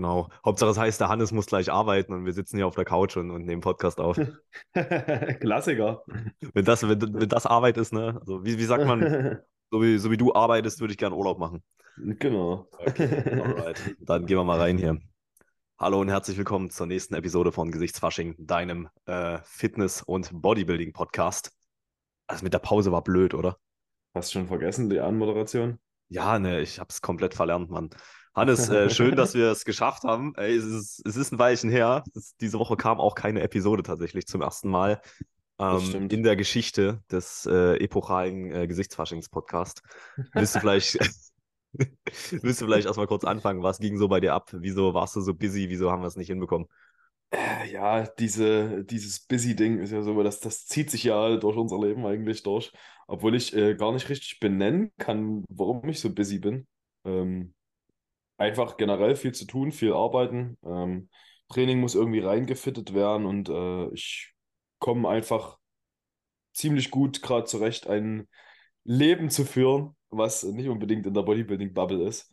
Genau. Hauptsache, das heißt, der Hannes muss gleich arbeiten und wir sitzen hier auf der Couch und, und nehmen Podcast auf. Klassiker. Wenn das, wenn, wenn das Arbeit ist, ne? Also, wie, wie sagt man, so wie, so wie du arbeitest, würde ich gerne Urlaub machen. Genau. Okay, alright. Dann gehen wir mal rein hier. Hallo und herzlich willkommen zur nächsten Episode von Gesichtsfasching, deinem äh, Fitness- und Bodybuilding-Podcast. Also mit der Pause war blöd, oder? Hast du schon vergessen, die Anmoderation? Ja, ne, ich hab's komplett verlernt, Mann. Hannes, äh, schön, dass wir es geschafft haben. Ey, es, ist, es ist ein Weilchen her. Es, diese Woche kam auch keine Episode tatsächlich zum ersten Mal ähm, in der Geschichte des äh, epochalen äh, Gesichtsfaschings-Podcasts. Willst du vielleicht, willst du vielleicht erstmal kurz anfangen? Was ging so bei dir ab? Wieso warst du so busy? Wieso haben wir es nicht hinbekommen? Äh, ja, diese, dieses Busy-Ding ist ja so, das, das zieht sich ja durch unser Leben eigentlich durch. Obwohl ich äh, gar nicht richtig benennen kann, warum ich so busy bin. Ähm, einfach generell viel zu tun, viel arbeiten. Ähm, Training muss irgendwie reingefittet werden und äh, ich komme einfach ziemlich gut gerade zurecht, ein Leben zu führen, was nicht unbedingt in der Bodybuilding-Bubble ist.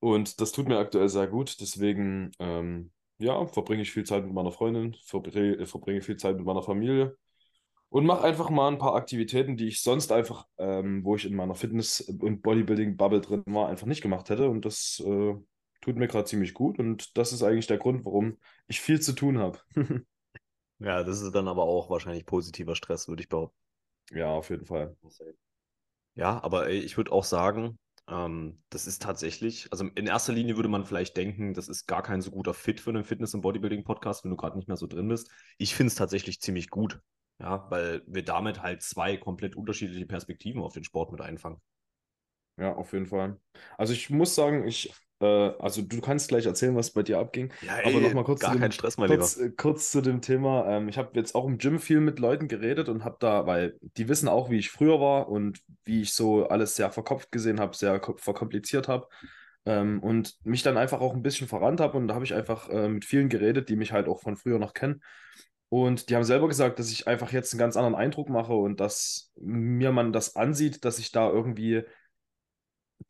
Und das tut mir aktuell sehr gut. Deswegen, ähm, ja, verbringe ich viel Zeit mit meiner Freundin, verbringe, verbringe viel Zeit mit meiner Familie und mache einfach mal ein paar Aktivitäten, die ich sonst einfach, ähm, wo ich in meiner Fitness- und Bodybuilding-Bubble drin war, einfach nicht gemacht hätte. Und das äh, tut mir gerade ziemlich gut. Und das ist eigentlich der Grund, warum ich viel zu tun habe. ja, das ist dann aber auch wahrscheinlich positiver Stress, würde ich behaupten. Ja, auf jeden Fall. Ja, aber ich würde auch sagen, ähm, das ist tatsächlich, also in erster Linie würde man vielleicht denken, das ist gar kein so guter Fit für einen Fitness- und Bodybuilding-Podcast, wenn du gerade nicht mehr so drin bist. Ich finde es tatsächlich ziemlich gut. Ja, weil wir damit halt zwei komplett unterschiedliche Perspektiven auf den Sport mit einfangen. Ja, auf jeden Fall. Also ich muss sagen, ich, äh, also du kannst gleich erzählen, was bei dir abging. Ja, ey, aber nochmal kurz, gar zu dem, Stress, kurz, kurz zu dem Thema. Ähm, ich habe jetzt auch im Gym viel mit Leuten geredet und habe da, weil die wissen auch, wie ich früher war und wie ich so alles sehr verkopft gesehen habe, sehr verkompliziert habe. Ähm, und mich dann einfach auch ein bisschen verrannt habe und da habe ich einfach äh, mit vielen geredet, die mich halt auch von früher noch kennen. Und die haben selber gesagt, dass ich einfach jetzt einen ganz anderen Eindruck mache und dass mir man das ansieht, dass ich da irgendwie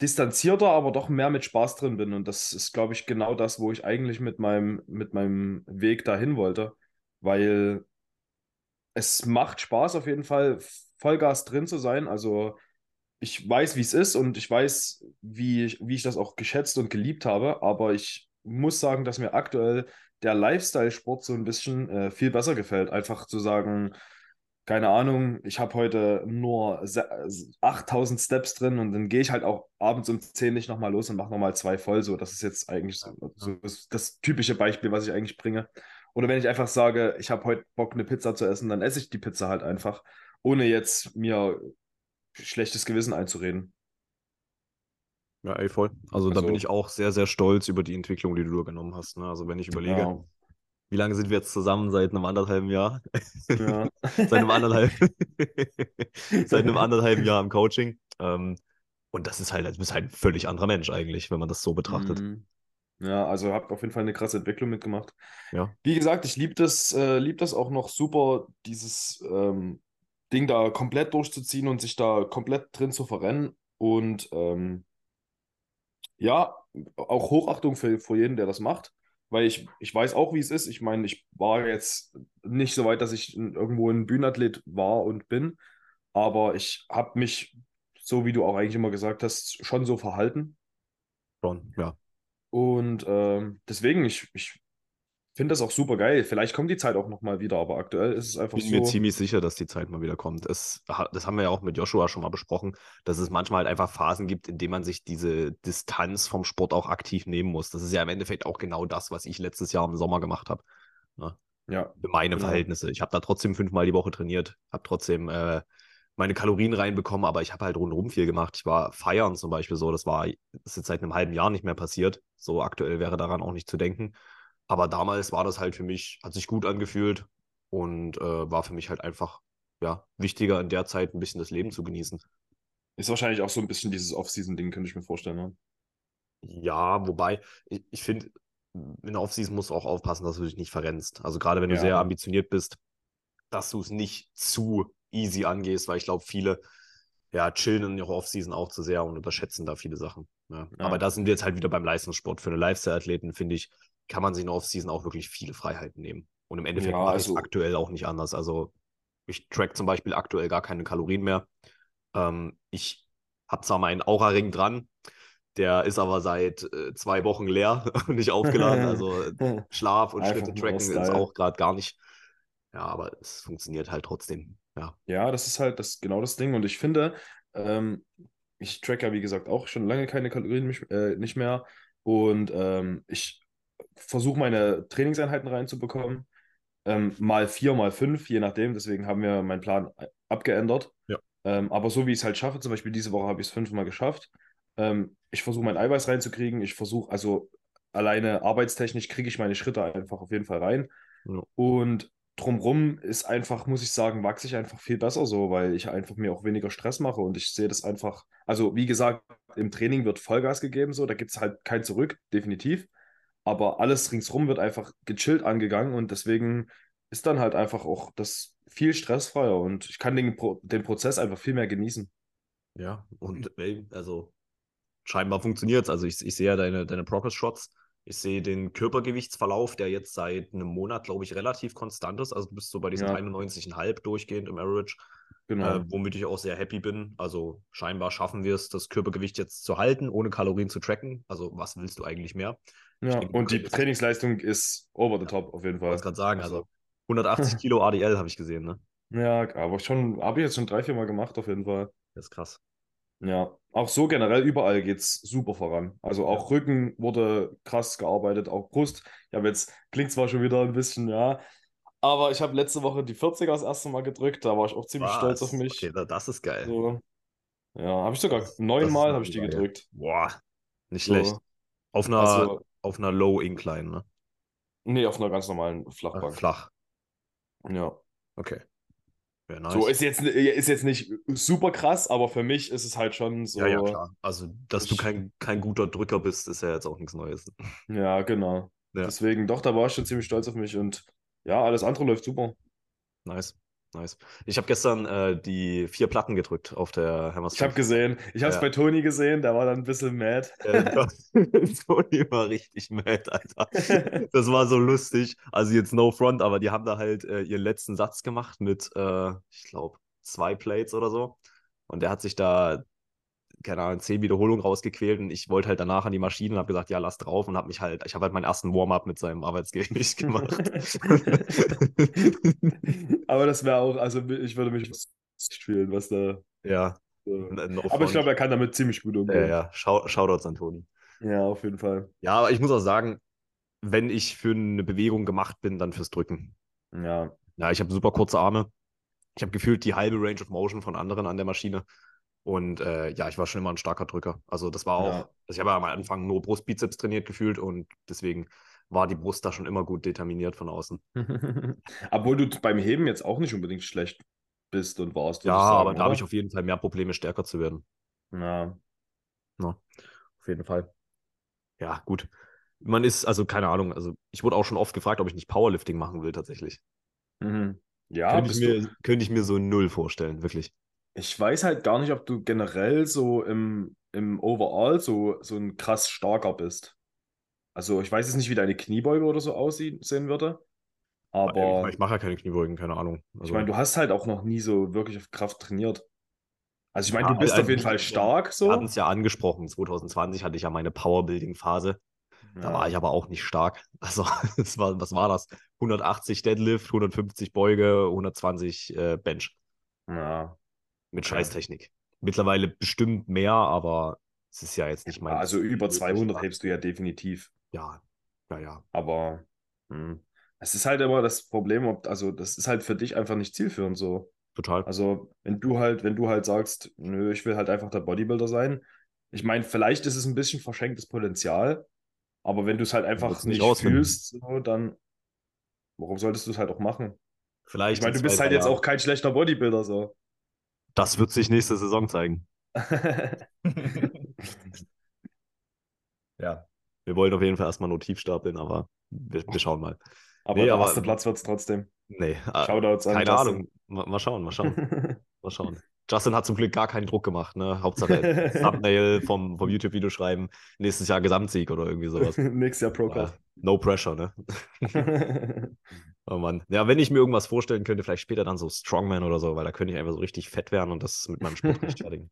distanzierter, aber doch mehr mit Spaß drin bin. Und das ist, glaube ich, genau das, wo ich eigentlich mit meinem, mit meinem Weg dahin wollte. Weil es macht Spaß auf jeden Fall, Vollgas drin zu sein. Also ich weiß, wie es ist und ich weiß, wie ich, wie ich das auch geschätzt und geliebt habe. Aber ich muss sagen, dass mir aktuell der Lifestyle-Sport so ein bisschen äh, viel besser gefällt. Einfach zu sagen, keine Ahnung, ich habe heute nur 8000 Steps drin und dann gehe ich halt auch abends um 10 nicht nochmal los und mache nochmal zwei voll. So, das ist jetzt eigentlich so, so das, das, typische Beispiel, was ich eigentlich bringe. Oder wenn ich einfach sage, ich habe heute Bock, eine Pizza zu essen, dann esse ich die Pizza halt einfach, ohne jetzt mir schlechtes Gewissen einzureden. Ja, ey, voll. Also, also, da bin ich auch sehr, sehr stolz über die Entwicklung, die du genommen hast. Ne? Also wenn ich überlege, ja. wie lange sind wir jetzt zusammen? Seit einem anderthalben Jahr? Ja. seit einem anderthalb seit einem anderthalben Jahr im Coaching. Ähm, und das ist halt, du bist halt ein völlig anderer Mensch eigentlich, wenn man das so betrachtet. Mhm. Ja, also habt auf jeden Fall eine krasse Entwicklung mitgemacht. Ja. Wie gesagt, ich liebe das, äh, lieb das auch noch super, dieses ähm, Ding da komplett durchzuziehen und sich da komplett drin zu verrennen. Und ähm, ja, auch Hochachtung für, für jeden, der das macht, weil ich, ich weiß auch, wie es ist. Ich meine, ich war jetzt nicht so weit, dass ich irgendwo ein Bühnenathlet war und bin, aber ich habe mich, so wie du auch eigentlich immer gesagt hast, schon so verhalten. Schon, ja. Und ähm, deswegen, ich, ich finde das auch super geil. Vielleicht kommt die Zeit auch nochmal wieder, aber aktuell ist es einfach bin so. Ich bin mir ziemlich sicher, dass die Zeit mal wieder kommt. Es, das haben wir ja auch mit Joshua schon mal besprochen, dass es manchmal halt einfach Phasen gibt, in denen man sich diese Distanz vom Sport auch aktiv nehmen muss. Das ist ja im Endeffekt auch genau das, was ich letztes Jahr im Sommer gemacht habe. Ne? Ja. Für meine genau. Verhältnisse. Ich habe da trotzdem fünfmal die Woche trainiert, habe trotzdem äh, meine Kalorien reinbekommen, aber ich habe halt rundherum viel gemacht. Ich war feiern zum Beispiel so, das war das ist jetzt seit einem halben Jahr nicht mehr passiert. So aktuell wäre daran auch nicht zu denken. Aber damals war das halt für mich, hat sich gut angefühlt und äh, war für mich halt einfach ja, wichtiger in der Zeit ein bisschen das Leben zu genießen. Ist wahrscheinlich auch so ein bisschen dieses Off-Season-Ding, könnte ich mir vorstellen. Ne? Ja, wobei, ich, ich finde, in der Off-Season musst du auch aufpassen, dass du dich nicht verrennst. Also gerade wenn du ja. sehr ambitioniert bist, dass du es nicht zu easy angehst, weil ich glaube, viele ja, chillen in ihrer Off-Season auch zu sehr und unterschätzen da viele Sachen. Ja. Ja. Aber da sind wir jetzt halt wieder beim Leistungssport. Für eine Lifestyle-Athleten, finde ich, kann man sich in der Offseason auch wirklich viele Freiheiten nehmen. Und im Endeffekt ja, also, ist aktuell auch nicht anders. Also ich track zum Beispiel aktuell gar keine Kalorien mehr. Ähm, ich habe zwar meinen Aura-Ring dran, der ist aber seit äh, zwei Wochen leer und nicht aufgeladen. Also Schlaf und Schritte tracken ist auch gerade gar nicht. Ja, aber es funktioniert halt trotzdem. Ja, ja das ist halt das, genau das Ding. Und ich finde, ähm, ich track ja wie gesagt auch schon lange keine Kalorien mich, äh, nicht mehr. Und ähm, ich versuche meine Trainingseinheiten reinzubekommen. Ähm, mal vier, mal fünf, je nachdem. Deswegen haben wir meinen Plan abgeändert. Ja. Ähm, aber so wie ich es halt schaffe, zum Beispiel diese Woche habe ich es fünfmal geschafft. Ähm, ich versuche mein Eiweiß reinzukriegen. Ich versuche, also alleine arbeitstechnisch kriege ich meine Schritte einfach auf jeden Fall rein. Ja. Und drumrum ist einfach, muss ich sagen, wachse ich einfach viel besser so, weil ich einfach mir auch weniger Stress mache und ich sehe das einfach, also wie gesagt, im Training wird Vollgas gegeben, so, da gibt es halt kein Zurück, definitiv. Aber alles ringsrum wird einfach gechillt angegangen und deswegen ist dann halt einfach auch das viel stressfreier und ich kann den, den Prozess einfach viel mehr genießen. Ja, und also scheinbar funktioniert es. Also ich, ich sehe ja deine, deine Progress-Shots ich sehe den Körpergewichtsverlauf, der jetzt seit einem Monat, glaube ich, relativ konstant ist. Also du bist so bei diesen ja. 91,5 durchgehend im Average. Genau. Äh, womit ich auch sehr happy bin. Also scheinbar schaffen wir es, das Körpergewicht jetzt zu halten, ohne Kalorien zu tracken. Also was willst du eigentlich mehr? Ja, und die Trainingsleistung ist over the top auf jeden Fall. Ich wollte gerade sagen, also 180 Kilo ADL habe ich gesehen, ne? Ja, aber schon, habe ich jetzt schon drei, vier Mal gemacht auf jeden Fall. Das ist krass. Ja, auch so generell überall geht es super voran. Also auch ja. Rücken wurde krass gearbeitet, auch Brust. Ich habe jetzt, klingt zwar schon wieder ein bisschen, ja, aber ich habe letzte Woche die 40er das erste Mal gedrückt. Da war ich auch ziemlich Was? stolz auf mich. Okay, das ist geil. So. Ja, habe ich sogar neunmal habe ich die gedrückt. Boah, nicht schlecht. So. Auf einer, also, auf einer Low Incline, ne? Nee, auf einer ganz normalen Flachbank. Flach. Ja. Okay. Nice. So ist jetzt, ist jetzt nicht super krass, aber für mich ist es halt schon so. Ja, ja, klar. Also, dass ich, du kein, kein guter Drücker bist, ist ja jetzt auch nichts Neues. Ja, genau. Ja. Deswegen, doch, da war ich schon ziemlich stolz auf mich und ja, alles andere läuft super. Nice. Nice. Ich habe gestern äh, die vier Platten gedrückt auf der Hammer Ich habe gesehen. Ich habe es ja. bei Toni gesehen, der war dann ein bisschen mad. Ja, Toni war richtig mad, Alter. Das war so lustig. Also jetzt no front, aber die haben da halt äh, ihren letzten Satz gemacht mit, äh, ich glaube, zwei Plates oder so. Und der hat sich da keine Ahnung, zehn Wiederholungen rausgequält und ich wollte halt danach an die Maschine und habe gesagt, ja, lass drauf und habe mich halt, ich habe halt meinen ersten Warm-up mit seinem Arbeitsgewicht gemacht. Aber das wäre auch, also ich würde mich fühlen, was da. Ja. So. Aber ich glaube, er kann damit ziemlich gut umgehen. Ja, ja. Schau, Shoutouts an Toni. Ja, auf jeden Fall. Ja, aber ich muss auch sagen, wenn ich für eine Bewegung gemacht bin, dann fürs Drücken. Ja. Ja, ich habe super kurze Arme. Ich habe gefühlt die halbe Range of Motion von anderen an der Maschine. Und äh, ja, ich war schon immer ein starker Drücker. Also das war auch, ja. also ich habe ja am Anfang nur Brustbizeps trainiert gefühlt und deswegen war die Brust da schon immer gut determiniert von außen. Obwohl du beim Heben jetzt auch nicht unbedingt schlecht bist und warst. Ja, sagen, aber da habe ich auf jeden Fall mehr Probleme, stärker zu werden. Ja. ja. Auf jeden Fall. Ja, gut. Man ist, also keine Ahnung, also ich wurde auch schon oft gefragt, ob ich nicht Powerlifting machen will, tatsächlich. Mhm. Ja, könnte ich, mir, könnte ich mir so null vorstellen, wirklich. Ich weiß halt gar nicht, ob du generell so im, im Overall so, so ein krass starker bist. Also ich weiß jetzt nicht, wie deine Kniebeuge oder so aussehen würde. Aber. Ich, ich mache ja keine Kniebeugen, keine Ahnung. Also, ich meine, du hast halt auch noch nie so wirklich auf Kraft trainiert. Also ich meine, ja, du bist also, auf jeden Fall stark so. Wir hatten es ja angesprochen. 2020 hatte ich ja meine Powerbuilding-Phase. Ja. Da war ich aber auch nicht stark. Also, das war, was war das? 180 Deadlift, 150 Beuge, 120 äh, Bench. Ja. Mit Scheißtechnik. Mittlerweile bestimmt mehr, aber es ist ja jetzt nicht mein. Also über 200 hebst du ja definitiv. Ja, ja, ja. Aber hm, es ist halt immer das Problem, ob, also das ist halt für dich einfach nicht zielführend so. Total. Also wenn du halt, wenn du halt sagst, nö, ich will halt einfach der Bodybuilder sein. Ich meine, vielleicht ist es ein bisschen verschenktes Potenzial, aber wenn du es halt einfach nicht, nicht fühlst, so, dann warum solltest du es halt auch machen? Vielleicht. Ich meine, du bist halt jetzt auch kein schlechter Bodybuilder so. Das wird sich nächste Saison zeigen. ja. Wir wollen auf jeden Fall erstmal nur tief stapeln, aber wir, wir schauen mal. Aber nee, der erste Platz wird es trotzdem. Nee, äh, Shoutouts an keine Ahnung. Mal, mal, schauen, mal schauen. mal schauen. Justin hat zum Glück gar keinen Druck gemacht, ne? Hauptsache Thumbnail vom, vom YouTube-Video schreiben, nächstes Jahr Gesamtsieg oder irgendwie sowas. Nächstes Jahr Pro Ja, no pressure, ne? oh Mann. Ja, wenn ich mir irgendwas vorstellen könnte, vielleicht später dann so Strongman oder so, weil da könnte ich einfach so richtig fett werden und das mit meinem Sport rechtfertigen.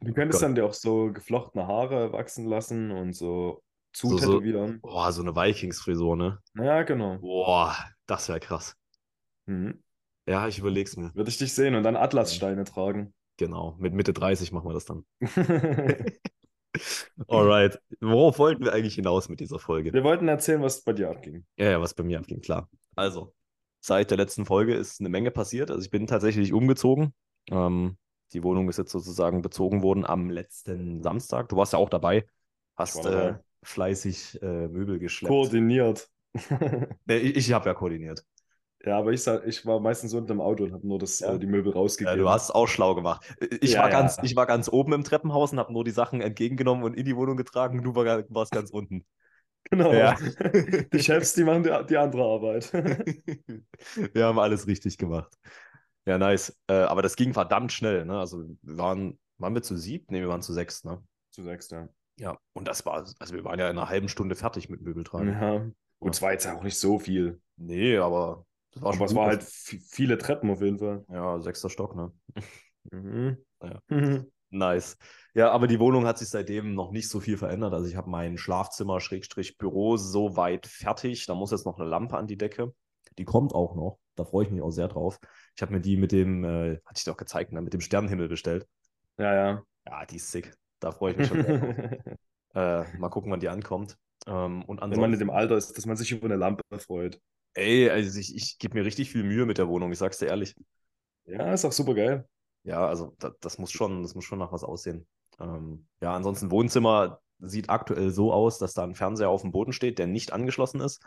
Du könntest Gott. dann dir auch so geflochtene Haare wachsen lassen und so So, so, zutätowieren. boah, so eine Vikings-Frisur, ne? Ja, genau. Boah, das wäre krass. Mhm. Ja, ich überleg's mir. Würde ich dich sehen und dann Atlassteine tragen. Genau, mit Mitte 30 machen wir das dann. Alright. Worauf wollten wir eigentlich hinaus mit dieser Folge? Wir wollten erzählen, was bei dir abging. Ja, ja, was bei mir abging, klar. Also, seit der letzten Folge ist eine Menge passiert. Also ich bin tatsächlich umgezogen. Ähm, die Wohnung ist jetzt sozusagen bezogen worden am letzten Samstag. Du warst ja auch dabei. Hast dabei. äh, fleißig äh, Möbel geschleppt. Koordiniert. Nee, ich ich habe ja koordiniert. Ja, aber ich, ich war meistens unten im Auto und habe nur das, Ja. äh, die Möbel Ja, rausgegeben. du hast es auch schlau gemacht. Ich, Ja, war ja. ganz, ich war ganz oben im Treppenhaus und habe nur die Sachen entgegengenommen und in die Wohnung getragen. Du war, warst ganz unten. Genau. Ja. Die Chefs, die machen die, die andere Arbeit. Wir haben alles richtig gemacht. Ja, nice. Äh, aber das ging verdammt schnell. Ne? Also wir waren, waren wir zu sieb? Ne, wir waren zu sechs. Ne? Zu sechs, ja. Ja, und das war, also wir waren ja in einer halben Stunde fertig mit Möbel tragen. Ja. Gut, es war jetzt auch nicht so viel. Nee, aber das war Aber es war halt vi- viele Treppen auf jeden Fall. Ja, sechster Stock, ne? Mhm. Ja. Mhm. Nice. Ja, aber die Wohnung hat sich seitdem noch nicht so viel verändert. Also ich habe mein Schlafzimmer, Schrägstrich Büro soweit fertig. Da muss jetzt noch eine Lampe an die Decke. Die kommt auch noch. Da freue ich mich auch sehr drauf. Ich habe mir die mit dem, äh, hatte ich doch gezeigt, ne, mit dem Sternenhimmel bestellt. Ja, ja. Ja, die ist sick. Da freue ich mich schon sehr drauf. äh, mal gucken, wann die ankommt. Ähm, und Wenn man in ansonsten, dem Alter ist, dass man sich über eine Lampe freut. Ey, also ich, ich gebe mir richtig viel Mühe mit der Wohnung, ich sag's dir ehrlich. Ja, ist auch super geil. Ja, also da, das muss schon, das muss schon nach was aussehen. Ähm, ja, ansonsten Wohnzimmer sieht aktuell so aus, dass da ein Fernseher auf dem Boden steht, der nicht angeschlossen ist.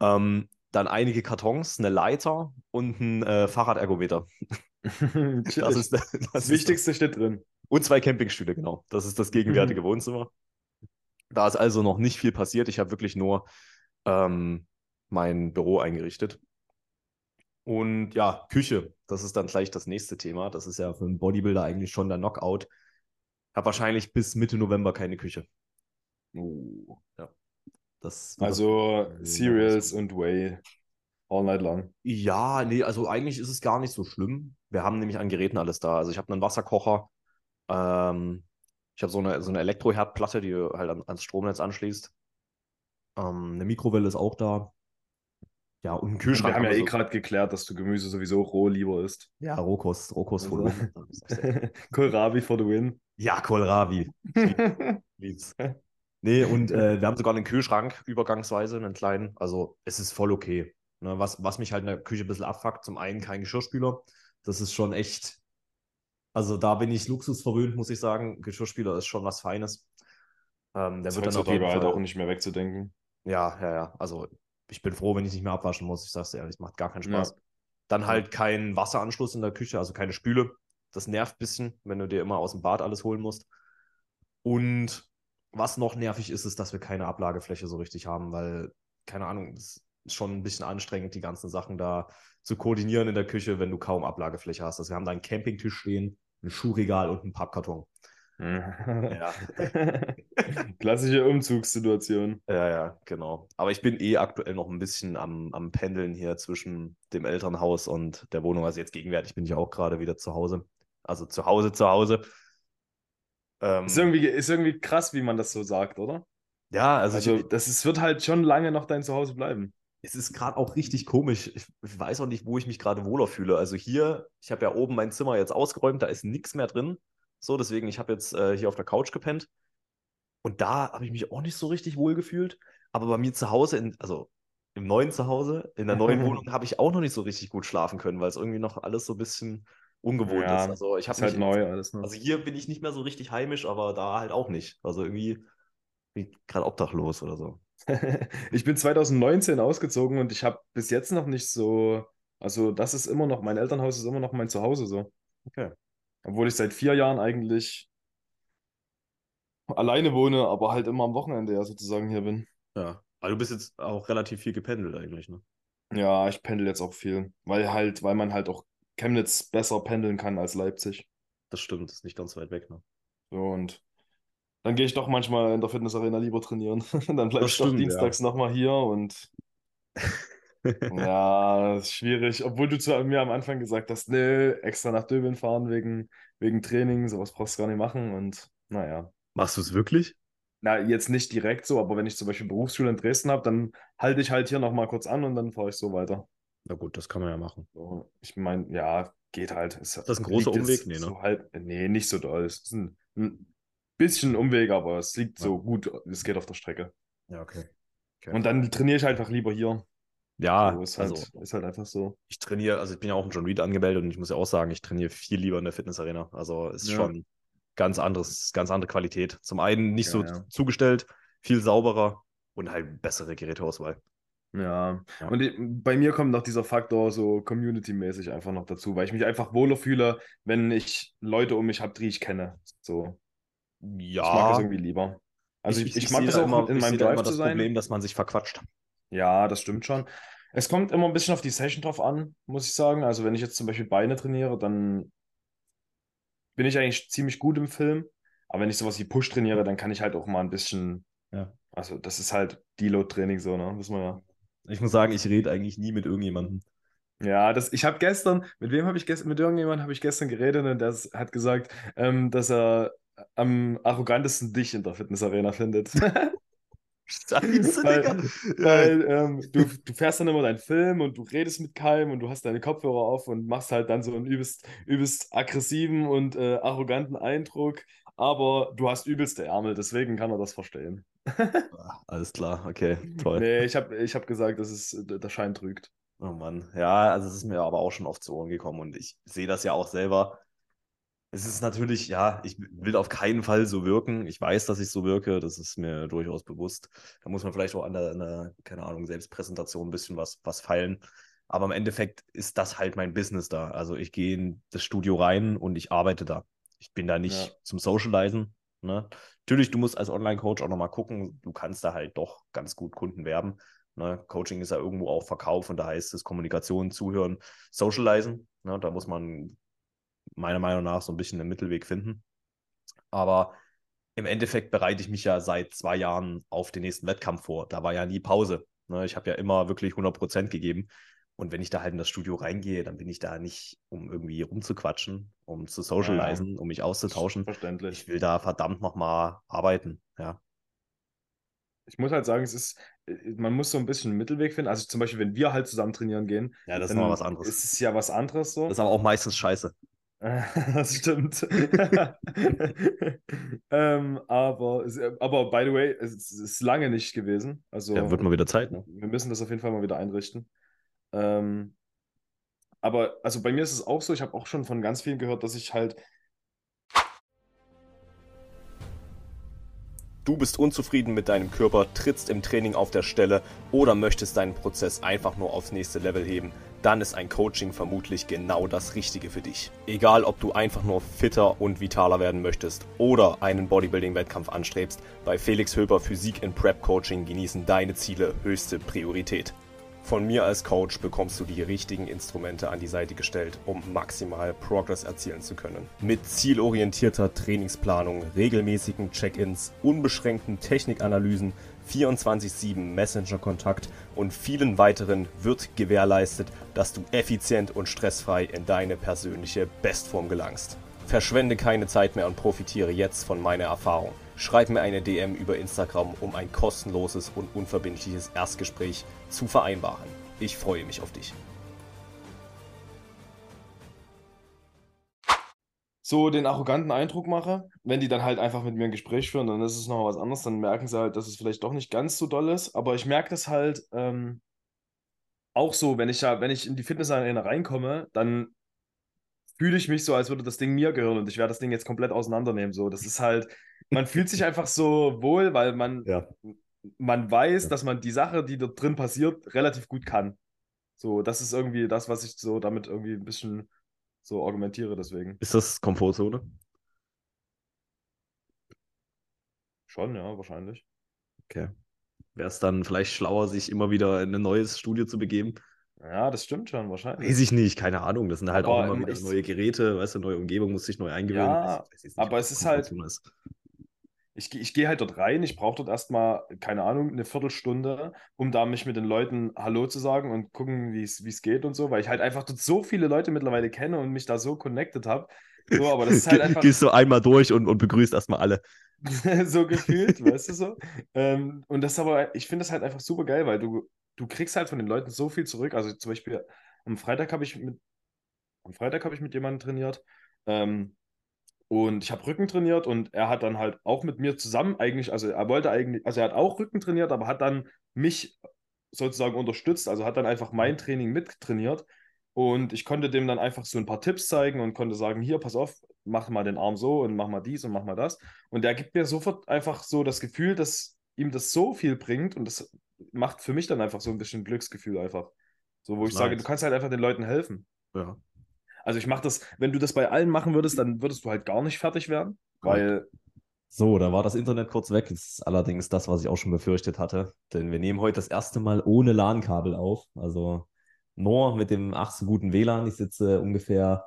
Ähm, dann einige Kartons, eine Leiter und ein äh, Fahrradergometer. Das Das, ist das, das ist Wichtigste steht drin. Und zwei Campingstühle, genau. Das ist das gegenwärtige Wohnzimmer. Da ist also noch nicht viel passiert. Ich habe wirklich nur ähm, mein Büro eingerichtet. Und ja, Küche, das ist dann gleich das nächste Thema. Das ist ja für einen Bodybuilder eigentlich schon der Knockout. Habe wahrscheinlich bis Mitte November keine Küche. Oh. Das wird Also auf- Cereals und Whey. All night long. Ja, nee, also eigentlich ist es gar nicht so schlimm. Wir haben nämlich an Geräten alles da. Also ich habe einen Wasserkocher. Ähm, ich habe so eine, so eine Elektroherdplatte, die halt an, ans Stromnetz anschließt. Ähm, eine Mikrowelle ist auch da. Ja, und Kühlschrank. wir haben ja eh so- gerade geklärt, dass du Gemüse sowieso roh lieber isst. Ja, Rohkost, Rohkost Also-. Kohlrabi for the win. Ja, Kohlrabi. Lieb's. Nee, und äh, wir haben sogar einen Kühlschrank, übergangsweise, einen kleinen. Also es ist voll okay. Ne, was, was mich halt in der Küche ein bisschen abfuckt, zum einen kein Geschirrspüler. Das ist schon echt. Also da bin ich luxusverwöhnt, muss ich sagen. Geschirrspüler ist schon was Feines. Ähm, der Das wird dann auf jeden halt Fall. auch nicht mehr wegzudenken. Ja, ja, ja. Also ich bin froh, wenn ich nicht mehr abwaschen muss. Ich sag's dir ehrlich, macht gar keinen Spaß. Ja. Dann halt kein Wasseranschluss in der Küche, also keine Spüle. Das nervt ein bisschen, wenn du dir immer aus dem Bad alles holen musst. Und was noch nervig ist, ist, dass wir keine Ablagefläche so richtig haben, weil, keine Ahnung, es ist schon ein bisschen anstrengend, die ganzen Sachen da zu koordinieren in der Küche, wenn du kaum Ablagefläche hast. Also wir haben da einen Campingtisch stehen, ein Schuhregal und einen Pappkarton. Ja. Klassische Umzugssituation. Ja, ja, genau. Aber ich bin eh aktuell noch ein bisschen am, am Pendeln hier zwischen dem Elternhaus und der Wohnung. Also jetzt gegenwärtig bin ich auch gerade wieder zu Hause. Also zu Hause, zu Hause. Ähm, Ist irgendwie, ist irgendwie krass, wie man das so sagt, oder? ja, also, Also, ich, das ist, wird halt schon lange noch dein Zuhause bleiben. es ist gerade auch richtig komisch. Ich, ich weiß auch nicht, wo ich mich gerade wohler fühle. Also hier, ich habe ja oben mein Zimmer jetzt ausgeräumt, da ist nichts mehr drin. So, deswegen, ich habe jetzt äh, hier auf der Couch gepennt. Und da habe ich mich auch nicht so richtig wohl gefühlt. Aber bei mir zu Hause, in, also im neuen Zuhause, in der neuen Wohnung, habe ich auch noch nicht so richtig gut schlafen können, weil es irgendwie noch alles so ein bisschen ungewohnt Ja, ist. Also ich habe Ist halt neu alles, ne? also hier bin ich nicht mehr so richtig heimisch, aber da halt auch nicht. Also irgendwie bin ich gerade obdachlos oder so. Ich bin 2019 ausgezogen und ich habe bis jetzt noch nicht so, also das ist immer noch, mein Elternhaus ist immer noch mein Zuhause so. Okay. Obwohl ich seit vier Jahren eigentlich alleine wohne, aber halt immer am Wochenende ja sozusagen hier bin. Ja. Aber du bist jetzt auch relativ viel gependelt eigentlich, ne? Ja, ich pendel jetzt auch viel, weil halt, weil man halt auch Chemnitz besser pendeln kann als Leipzig. Das stimmt, ist nicht ganz weit weg. Ne? So, und dann gehe ich doch manchmal in der Fitnessarena lieber trainieren. dann bleibe ich stimmt, doch dienstags ja. nochmal hier und ja, ist schwierig. Obwohl du zu mir am Anfang gesagt hast, nö, extra nach Döbeln fahren wegen, wegen Training, sowas brauchst du gar nicht machen und naja. Machst du es wirklich? Na, jetzt nicht direkt so, aber wenn ich zum Beispiel Berufsschule in Dresden habe, dann halte ich halt hier nochmal kurz an und dann fahre ich so weiter. Na gut, das kann man ja machen. So, ich meine, ja, geht halt. ist das ein großer Umweg? Nee, ne? So halt, nee, nicht so doll. Es ist ein, ein bisschen Umweg, aber es liegt ja. so gut, es geht auf der Strecke. Ja, okay. okay. Und dann trainiere ich halt einfach lieber hier. Ja, so, ist, halt, also, ist halt einfach so. Ich trainiere, also ich bin ja auch ein John Reed angemeldet und ich muss ja auch sagen, ich trainiere viel lieber in der Fitnessarena. Also ist ja. schon ganz anderes, ganz andere Qualität. Zum einen nicht ja, so ja. zugestellt, viel sauberer und halt bessere Geräteauswahl. Ja. ja. und bei mir kommt noch dieser Faktor so community-mäßig einfach noch dazu, weil ich mich einfach wohler fühle, wenn ich Leute um mich habe, die ich kenne. So. Ja. Ich mag das irgendwie lieber. Also ich, ich, ich, mag das auch immer, in meinem Drive immer das Problem, dass man sich verquatscht. Ja, das stimmt schon. Es kommt immer ein bisschen auf die Session drauf an, muss ich sagen. Also wenn ich jetzt zum Beispiel Beine trainiere, dann bin ich eigentlich ziemlich gut im Film. Aber wenn ich sowas wie Push trainiere, dann kann ich halt auch mal ein bisschen. Ja. Also, das ist halt Deload-Training so, ne? Wissen wir ja. Ich muss sagen, ich rede eigentlich nie mit irgendjemandem. Ja, das, ich habe gestern, mit wem habe ich gestern, mit irgendjemandem habe ich gestern geredet und der hat gesagt, ähm, dass er am arrogantesten dich in der Fitnessarena findet. Scheiße, weil, Digga. Weil ähm, du, du fährst dann immer deinen Film und du redest mit keinem und du hast deine Kopfhörer auf und machst halt dann so einen übelst, übelst aggressiven und äh, arroganten Eindruck, aber du hast übelste Ärmel, deswegen kann er das verstehen. Ah, alles klar, okay, toll. Nee, ich habe ich hab gesagt, dass es der Schein trügt. Oh Mann, ja, also es ist mir aber auch schon oft zu Ohren gekommen und ich sehe das ja auch selber es ist natürlich, ja, ich will auf keinen Fall so wirken. Ich weiß, dass ich so wirke, das ist mir durchaus bewusst. Da muss man vielleicht auch an der, an der keine Ahnung, Selbstpräsentation ein bisschen was, was feilen. Aber im Endeffekt ist das halt mein Business da. Also ich gehe in das Studio rein und ich arbeite da. Ich bin da nicht ja. zum Socializen. Ne? Natürlich, du musst als Online-Coach auch nochmal gucken, du kannst da halt doch ganz gut Kunden werben. Ne? Coaching ist ja irgendwo auch Verkauf und da heißt es Kommunikation, Zuhören, Socializen. Ne? Da muss man meiner Meinung nach so ein bisschen den Mittelweg finden. Aber im Endeffekt bereite ich mich ja seit zwei Jahren auf den nächsten Wettkampf vor. Da war ja nie Pause. Ne? Ich habe ja immer wirklich 100 Prozent gegeben. Und wenn ich da halt in das Studio reingehe, dann bin ich da nicht, um irgendwie rumzuquatschen, um zu socialisen, ja, um mich auszutauschen. Verständlich. Ich will da verdammt nochmal arbeiten, ja. Ich muss halt sagen, es ist, äh, man muss so ein bisschen einen Mittelweg finden. Also zum Beispiel, wenn wir halt zusammen trainieren gehen. Ja, das ist mal was anderes. Ist es ja was anderes so. Das ist aber auch meistens scheiße. das stimmt. ähm, aber, aber by the way, es ist lange nicht gewesen. Also, ja, wird mal wieder Zeit, ne? Wir müssen das auf jeden Fall mal wieder einrichten. Ähm, aber also bei mir ist es auch so, ich habe auch schon von ganz vielen gehört, dass ich halt. Du bist unzufrieden mit deinem Körper, trittst im Training auf der Stelle oder möchtest deinen Prozess einfach nur aufs nächste Level heben dann ist ein Coaching vermutlich genau das Richtige für dich. Egal, ob du einfach nur fitter und vitaler werden möchtest oder einen Bodybuilding-Wettkampf anstrebst, bei Felix Höber Physik in Prep Coaching genießen deine Ziele höchste Priorität. Von mir als Coach bekommst du die richtigen Instrumente an die Seite gestellt, um maximal Progress erzielen zu können. Mit zielorientierter Trainingsplanung, regelmäßigen Check-ins, unbeschränkten Technikanalysen, 24-7 Messenger-Kontakt und vielen weiteren wird gewährleistet, dass du effizient und stressfrei in deine persönliche Bestform gelangst. Verschwende keine Zeit mehr und profitiere jetzt von meiner Erfahrung. Schreib mir eine DM über Instagram, um ein kostenloses und unverbindliches Erstgespräch zu vereinbaren. Ich freue mich auf dich. So den arroganten Eindruck mache. Wenn die dann halt einfach mit mir ein Gespräch führen, dann ist es noch was anderes. Dann merken sie halt, dass es vielleicht doch nicht ganz so doll ist. Aber ich merke das halt ähm, auch so, wenn ich ja, wenn ich in die Fitnessarena reinkomme, dann fühle ich mich so, als würde das Ding mir gehören und ich werde das Ding jetzt komplett auseinandernehmen. So, das ist halt, man fühlt sich einfach so wohl, weil man, ja. man weiß, ja. dass man die Sache, die dort drin passiert, relativ gut kann. So, das ist irgendwie das, was ich so damit irgendwie ein bisschen so argumentiere deswegen. Ist das Komfortzone? Schon, ja, wahrscheinlich. Okay. Wäre es dann vielleicht schlauer, sich immer wieder in ein neues Studio zu begeben? Ja, das stimmt schon, wahrscheinlich. Weiß ich nicht, keine Ahnung. Das sind halt aber auch immer wieder neue Geräte, weißt du, neue Umgebung, muss sich neu eingewöhnen. Ja, weiß, weiß nicht, aber es ist halt. Ist. Ich, ich gehe halt dort rein, ich brauche dort erstmal, keine Ahnung, eine Viertelstunde, um da mich mit den Leuten Hallo zu sagen und gucken, wie es geht und so, weil ich halt einfach dort so viele Leute mittlerweile kenne und mich da so connected habe. So, aber das ist halt einfach. Gehst du einmal durch und, und begrüßt erstmal alle. so gefühlt, weißt du so. Ähm, und das aber, ich finde das halt einfach super geil, weil du, du kriegst halt von den Leuten so viel zurück. Also zum Beispiel am Freitag habe ich mit am Freitag habe ich mit jemandem trainiert. Ähm, und ich habe Rücken trainiert und er hat dann halt auch mit mir zusammen eigentlich, also er wollte eigentlich, also er hat auch Rücken trainiert, aber hat dann mich sozusagen unterstützt, also hat dann einfach mein Training mittrainiert. Und ich konnte dem dann einfach so ein paar Tipps zeigen und konnte sagen, hier, pass auf, mach mal den Arm so und mach mal dies und mach mal das. Und der gibt mir sofort einfach so das Gefühl, dass ihm das so viel bringt und das macht für mich dann einfach so ein bisschen Glücksgefühl einfach. So, wo ich nice. sage, du kannst halt einfach den Leuten helfen. Ja. Also ich mache das, wenn du das bei allen machen würdest, dann würdest du halt gar nicht fertig werden, weil so, da war das Internet kurz weg. Das ist allerdings das, was ich auch schon befürchtet hatte. Denn wir nehmen heute das erste Mal ohne LAN-Kabel auf. Also nur mit dem ach so guten WLAN. Ich sitze ungefähr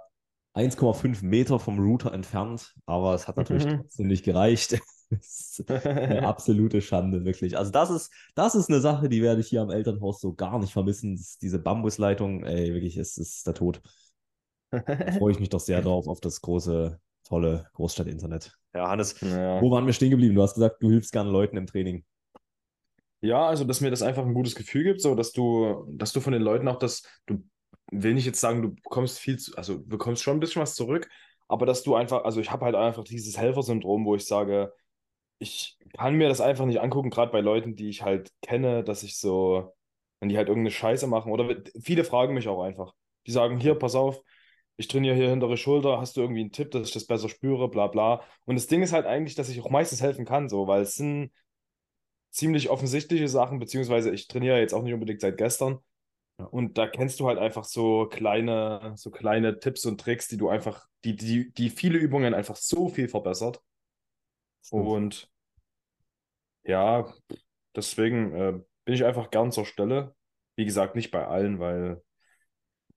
1,5 Meter vom Router entfernt, aber es hat natürlich mhm. trotzdem nicht gereicht. das ist eine absolute Schande, wirklich. Also, das ist, das ist eine Sache, die werde ich hier am Elternhaus so gar nicht vermissen. Diese Bambusleitung, ey, wirklich, es ist der Tod. Da freue ich mich doch sehr drauf, auf das große, tolle Großstadt-Internet. Ja, Hannes, ja. wo waren wir stehen geblieben? Du hast gesagt, du hilfst gerne Leuten im Training. Ja, also dass mir das einfach ein gutes Gefühl gibt, so dass du, dass du von den Leuten auch das, du will nicht jetzt sagen, du bekommst viel, zu, also bekommst schon ein bisschen was zurück, aber dass du einfach, also ich habe halt einfach dieses Helfersyndrom, wo ich sage, ich kann mir das einfach nicht angucken, gerade bei Leuten, die ich halt kenne, dass ich so, wenn die halt irgendeine Scheiße machen oder viele fragen mich auch einfach. Die sagen, hier, pass auf, ich trainiere hier hintere Schulter, hast du irgendwie einen Tipp, dass ich das besser spüre, bla bla. Und das Ding ist halt eigentlich, dass ich auch meistens helfen kann, so, weil es sind ziemlich offensichtliche Sachen, beziehungsweise ich trainiere jetzt auch nicht unbedingt seit gestern. Ja. Und da kennst du halt einfach so kleine, so kleine Tipps und Tricks, die du einfach, die, die, die viele Übungen einfach so viel verbessert. Und ja, deswegen äh, bin ich einfach gern zur Stelle. Wie gesagt, nicht bei allen, weil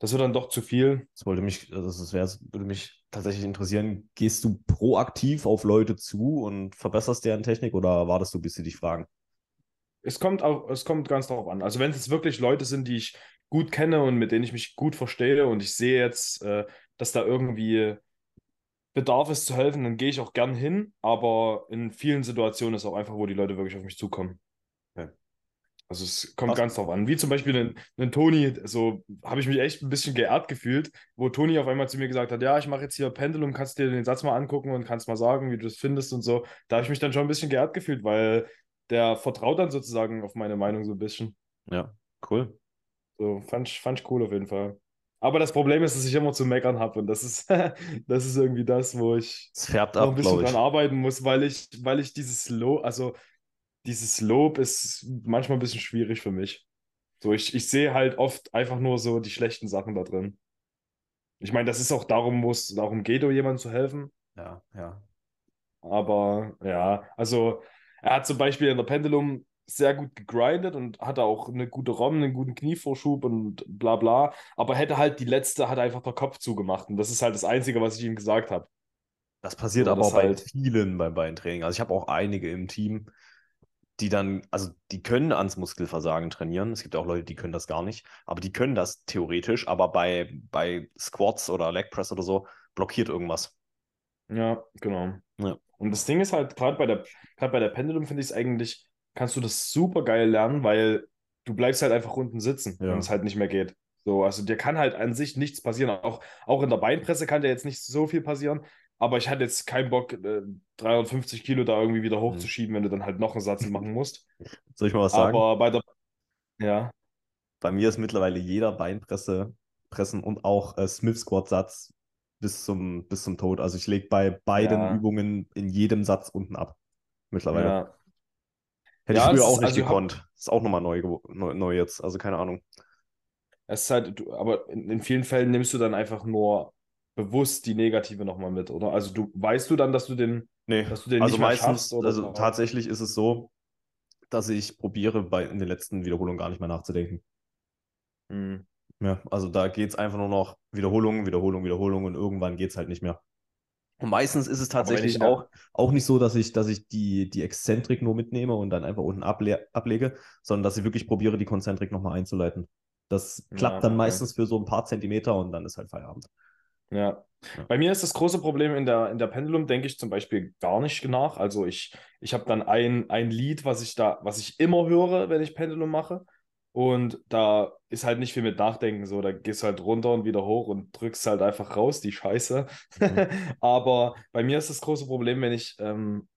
das wird dann doch zu viel. Das wollte mich, also das wäre, würde mich tatsächlich interessieren. Gehst du proaktiv auf Leute zu und verbesserst deren Technik oder wartest du, bis sie dich fragen? Es kommt auch, es kommt ganz darauf an. Also wenn es wirklich Leute sind, die ich gut kenne und mit denen ich mich gut verstehe und ich sehe jetzt, äh, dass da irgendwie Bedarf ist zu helfen, dann gehe ich auch gern hin. Aber in vielen Situationen ist auch einfach, wo die Leute wirklich auf mich zukommen. Also es kommt Was? ganz drauf an. Wie zum Beispiel einen, einen Toni, so habe ich mich echt ein bisschen geehrt gefühlt, wo Toni auf einmal zu mir gesagt hat, ja, ich mache jetzt hier Pendulum, kannst dir den Satz mal angucken und kannst mal sagen, wie du das findest und so. Da habe ich mich dann schon ein bisschen geehrt gefühlt, weil der vertraut dann sozusagen auf meine Meinung so ein bisschen. Ja, cool. So, fand ich, fand ich cool auf jeden Fall. Aber das Problem ist, dass ich immer zu meckern habe und das ist, das ist irgendwie das, wo ich noch ein bisschen dran arbeiten muss, weil ich, weil ich dieses Low, also dieses Lob ist manchmal ein bisschen schwierig für mich. So, ich, ich sehe halt oft einfach nur so die schlechten Sachen da drin. Ich meine, das ist auch darum, muss, darum geht, um jemandem zu helfen. Ja, ja. Aber ja, also er hat zum Beispiel in der Pendulum sehr gut gegrindet und hatte auch eine gute ROM, einen guten Knievorschub und bla bla. Aber hätte halt die letzte, hat einfach der Kopf zugemacht. Und das ist halt das Einzige, was ich ihm gesagt habe. Das passiert so, aber auch halt... bei vielen beim Beintraining. Also ich habe auch einige im Team, die dann, also die können ans Muskelversagen trainieren. Es gibt auch Leute, die können das gar nicht, aber die können das theoretisch, aber bei, bei Squats oder Leg Press oder so blockiert irgendwas. Ja, genau. Ja. Und das Ding ist halt, gerade bei der, gerade bei der Pendulum finde ich es eigentlich, kannst du das super geil lernen, weil du bleibst halt einfach unten sitzen, ja. wenn es halt nicht mehr geht. So, also dir kann halt an sich nichts passieren. Auch, auch in der Beinpresse kann dir jetzt nicht so viel passieren. Aber ich hatte jetzt keinen Bock, äh, 350 Kilo da irgendwie wieder mhm. hochzuschieben, wenn du dann halt noch einen Satz machen musst. Soll ich mal was sagen? Aber bei der. Ja. Bei mir ist mittlerweile jeder Beinpresse, Pressen und auch äh, Smith Squat Satz bis zum, bis zum Tod. Also ich lege bei beiden ja. Übungen in jedem Satz unten ab. Mittlerweile. Ja. Hätte ja, ich früher auch nicht also gekonnt. Hab... Ist auch nochmal neu, neu, neu jetzt. Also keine Ahnung. Es ist halt, aber in, in vielen Fällen nimmst du dann einfach nur bewusst die negative nochmal mit, oder? Also du weißt du dann, dass du den, nee, dass du den also nicht meistens, schaffst, oder? Also tatsächlich ist es so, dass ich probiere, bei in den letzten Wiederholungen gar nicht mehr nachzudenken. Hm. Ja, also da geht es einfach nur noch Wiederholung, Wiederholung, Wiederholung und irgendwann geht es halt nicht mehr. Und meistens ist es tatsächlich auch, auch nicht so, dass ich, dass ich die, die Exzentrik nur mitnehme und dann einfach unten able ablege, sondern dass ich wirklich probiere, die Konzentrik nochmal einzuleiten. Das klappt ja, dann meistens für so ein paar Zentimeter und dann ist halt Feierabend. Ja. Bei mir ist das große Problem in der, in der Pendulum, denke ich zum Beispiel gar nicht nach. Also ich, ich habe dann ein, ein Lied, was ich da, was ich immer höre, wenn ich Pendulum mache. Und da ist halt nicht viel mit Nachdenken so. Da gehst du halt runter und wieder hoch und drückst halt einfach raus, die Scheiße. Mhm. Aber bei mir ist das große Problem, wenn ich, ähm,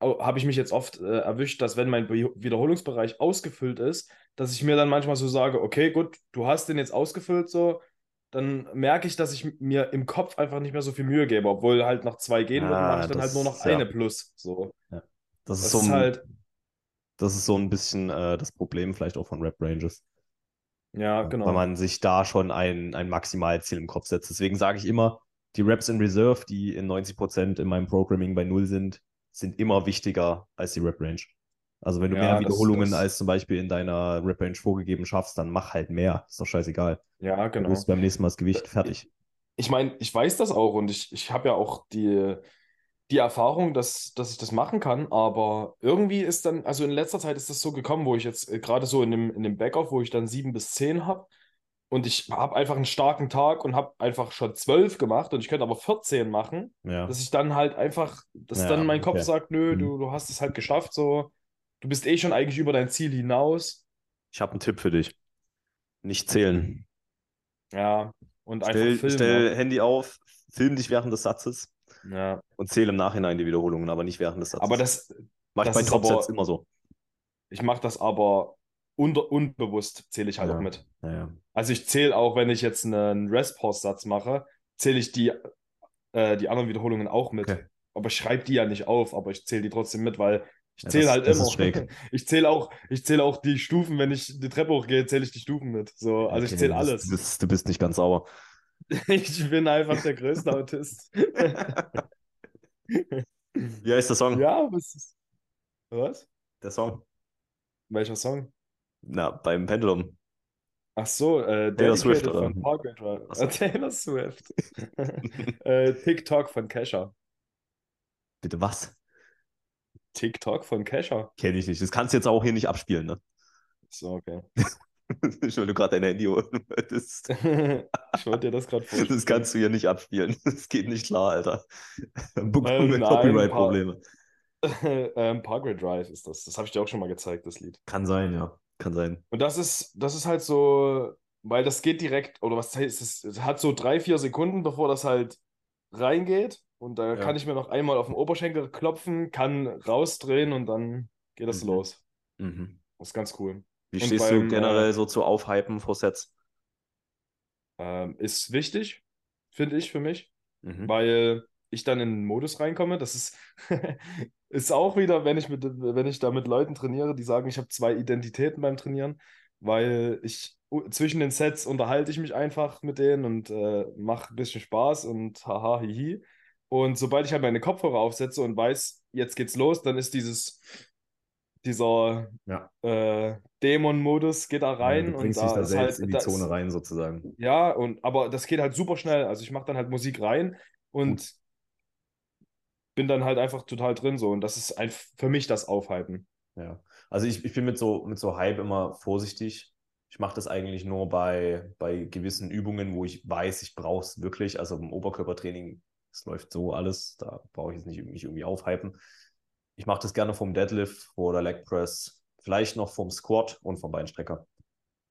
habe ich mich jetzt oft äh, erwischt, dass wenn mein Be Wiederholungsbereich ausgefüllt ist, dass ich mir dann manchmal so sage, okay, gut, du hast den jetzt ausgefüllt so, dann merke ich, dass ich mir im Kopf einfach nicht mehr so viel Mühe gebe, obwohl halt nach zwei gehen würden, mache ich dann halt nur noch ja. eine plus. So. Ja. Das, ist, das so ist halt das ist so ein bisschen äh, das Problem vielleicht auch von Rap Ranges. Ja, genau. Weil man sich da schon ein, ein Maximalziel im Kopf setzt. Deswegen sage ich immer, die Raps in Reserve, die in 90% in meinem Programming bei Null sind, sind immer wichtiger als die Rap Range. Also wenn du ja, mehr Wiederholungen das... als zum Beispiel in deiner Rap Range vorgegeben schaffst, dann mach halt mehr. Ist doch scheißegal. Ja, genau. Du bist beim nächsten Mal das Gewicht fertig. Ich meine, ich weiß das auch und ich, ich habe ja auch die, die Erfahrung, dass, dass ich das machen kann, aber irgendwie ist dann, also in letzter Zeit ist das so gekommen, wo ich jetzt äh, gerade so in dem, in dem Backoff, wo ich dann sieben bis zehn habe und ich habe einfach einen starken Tag und habe einfach schon zwölf gemacht und ich könnte aber 14 machen, ja. dass ich dann halt einfach, dass ja, dann mein Kopf okay. sagt, nö, mhm. du, du hast es halt geschafft, so, du bist eh schon eigentlich über dein Ziel hinaus. Ich habe einen Tipp für dich. Nicht zählen. Ja, und stell, einfach filmen. Stell Handy auf, film dich während des Satzes ja. Und zähle im Nachhinein die Wiederholungen, aber nicht während des Satzes. Aber das. Mach ich bei Topsets immer so. Ich mache das aber unter, unbewusst, zähle ich halt ja. auch mit. Ja, also ich zähle auch, wenn ich jetzt einen Rest-Pause-Satz mache, zähle ich die, äh, die anderen Wiederholungen auch mit. Okay. Aber ich schreibe die ja nicht auf, aber ich zähle die trotzdem mit, weil ich zähle ja, halt immer. Ich zähle auch, zähl auch die Stufen, wenn ich die Treppe hochgehe, zähle ich die Stufen mit. So, also okay, ich zähle alles. Du bist, du bist nicht ganz sauber. Ich bin einfach der größte Autist. Wie heißt der Song? Ja, was ist. Was? Der Song. Welcher Song? Na, beim Pendulum. Ach so, äh, Taylor Swift oder? So. Taylor Swift. äh, TikTok von Kesha. Bitte was? TikTok von Kesha. Kenne ich nicht. Das kannst du jetzt auch hier nicht abspielen, ne? So, okay. ich du gerade dein Handy holen wolltest. ich wollte dir das gerade vorstellen. Das kannst du hier nicht abspielen. Das geht nicht klar, Alter. Dann bekommen wir Copyright-Probleme. ähm, Parkway Drive ist das. Das habe ich dir auch schon mal gezeigt, das Lied. Kann sein, ja. Kann sein. Und das ist, das ist halt so, weil das geht direkt, oder was heißt es, es hat so drei, vier Sekunden, bevor das halt reingeht. Und da ja. kann ich mir noch einmal auf den Oberschenkel klopfen, kann rausdrehen und dann geht das mhm. los. Mhm. Das ist ganz cool. Wie stehst beim, du generell äh, so zu Aufhypen vor Sets? Ähm, ist wichtig, finde ich für mich, mhm. weil ich dann in den Modus reinkomme. Das ist, ist auch wieder, wenn ich, mit, wenn ich da mit Leuten trainiere, die sagen, ich habe zwei Identitäten beim Trainieren, weil ich zwischen den Sets unterhalte ich mich einfach mit denen und äh, mache ein bisschen Spaß und haha, hihi. Und sobald ich halt meine Kopfhörer aufsetze und weiß, jetzt geht's los, dann ist dieses dieser ja. äh, Dämon-Modus geht da rein. Ja, und dich da, da selbst halt, in die Zone ist, rein sozusagen. Ja, und aber das geht halt super schnell. Also ich mache dann halt Musik rein und Gut. bin dann halt einfach total drin so. Und das ist ein, für mich das Aufhypen. Ja, also ich, ich bin mit so, mit so Hype immer vorsichtig. Ich mache das eigentlich nur bei, bei gewissen Übungen, wo ich weiß, ich brauche es wirklich. Also im Oberkörpertraining, es läuft so alles, da brauche ich es nicht mich irgendwie aufhypen. Ich mache das gerne vom Deadlift oder Leg Press, vielleicht noch vom Squat und vom Beinstrecker.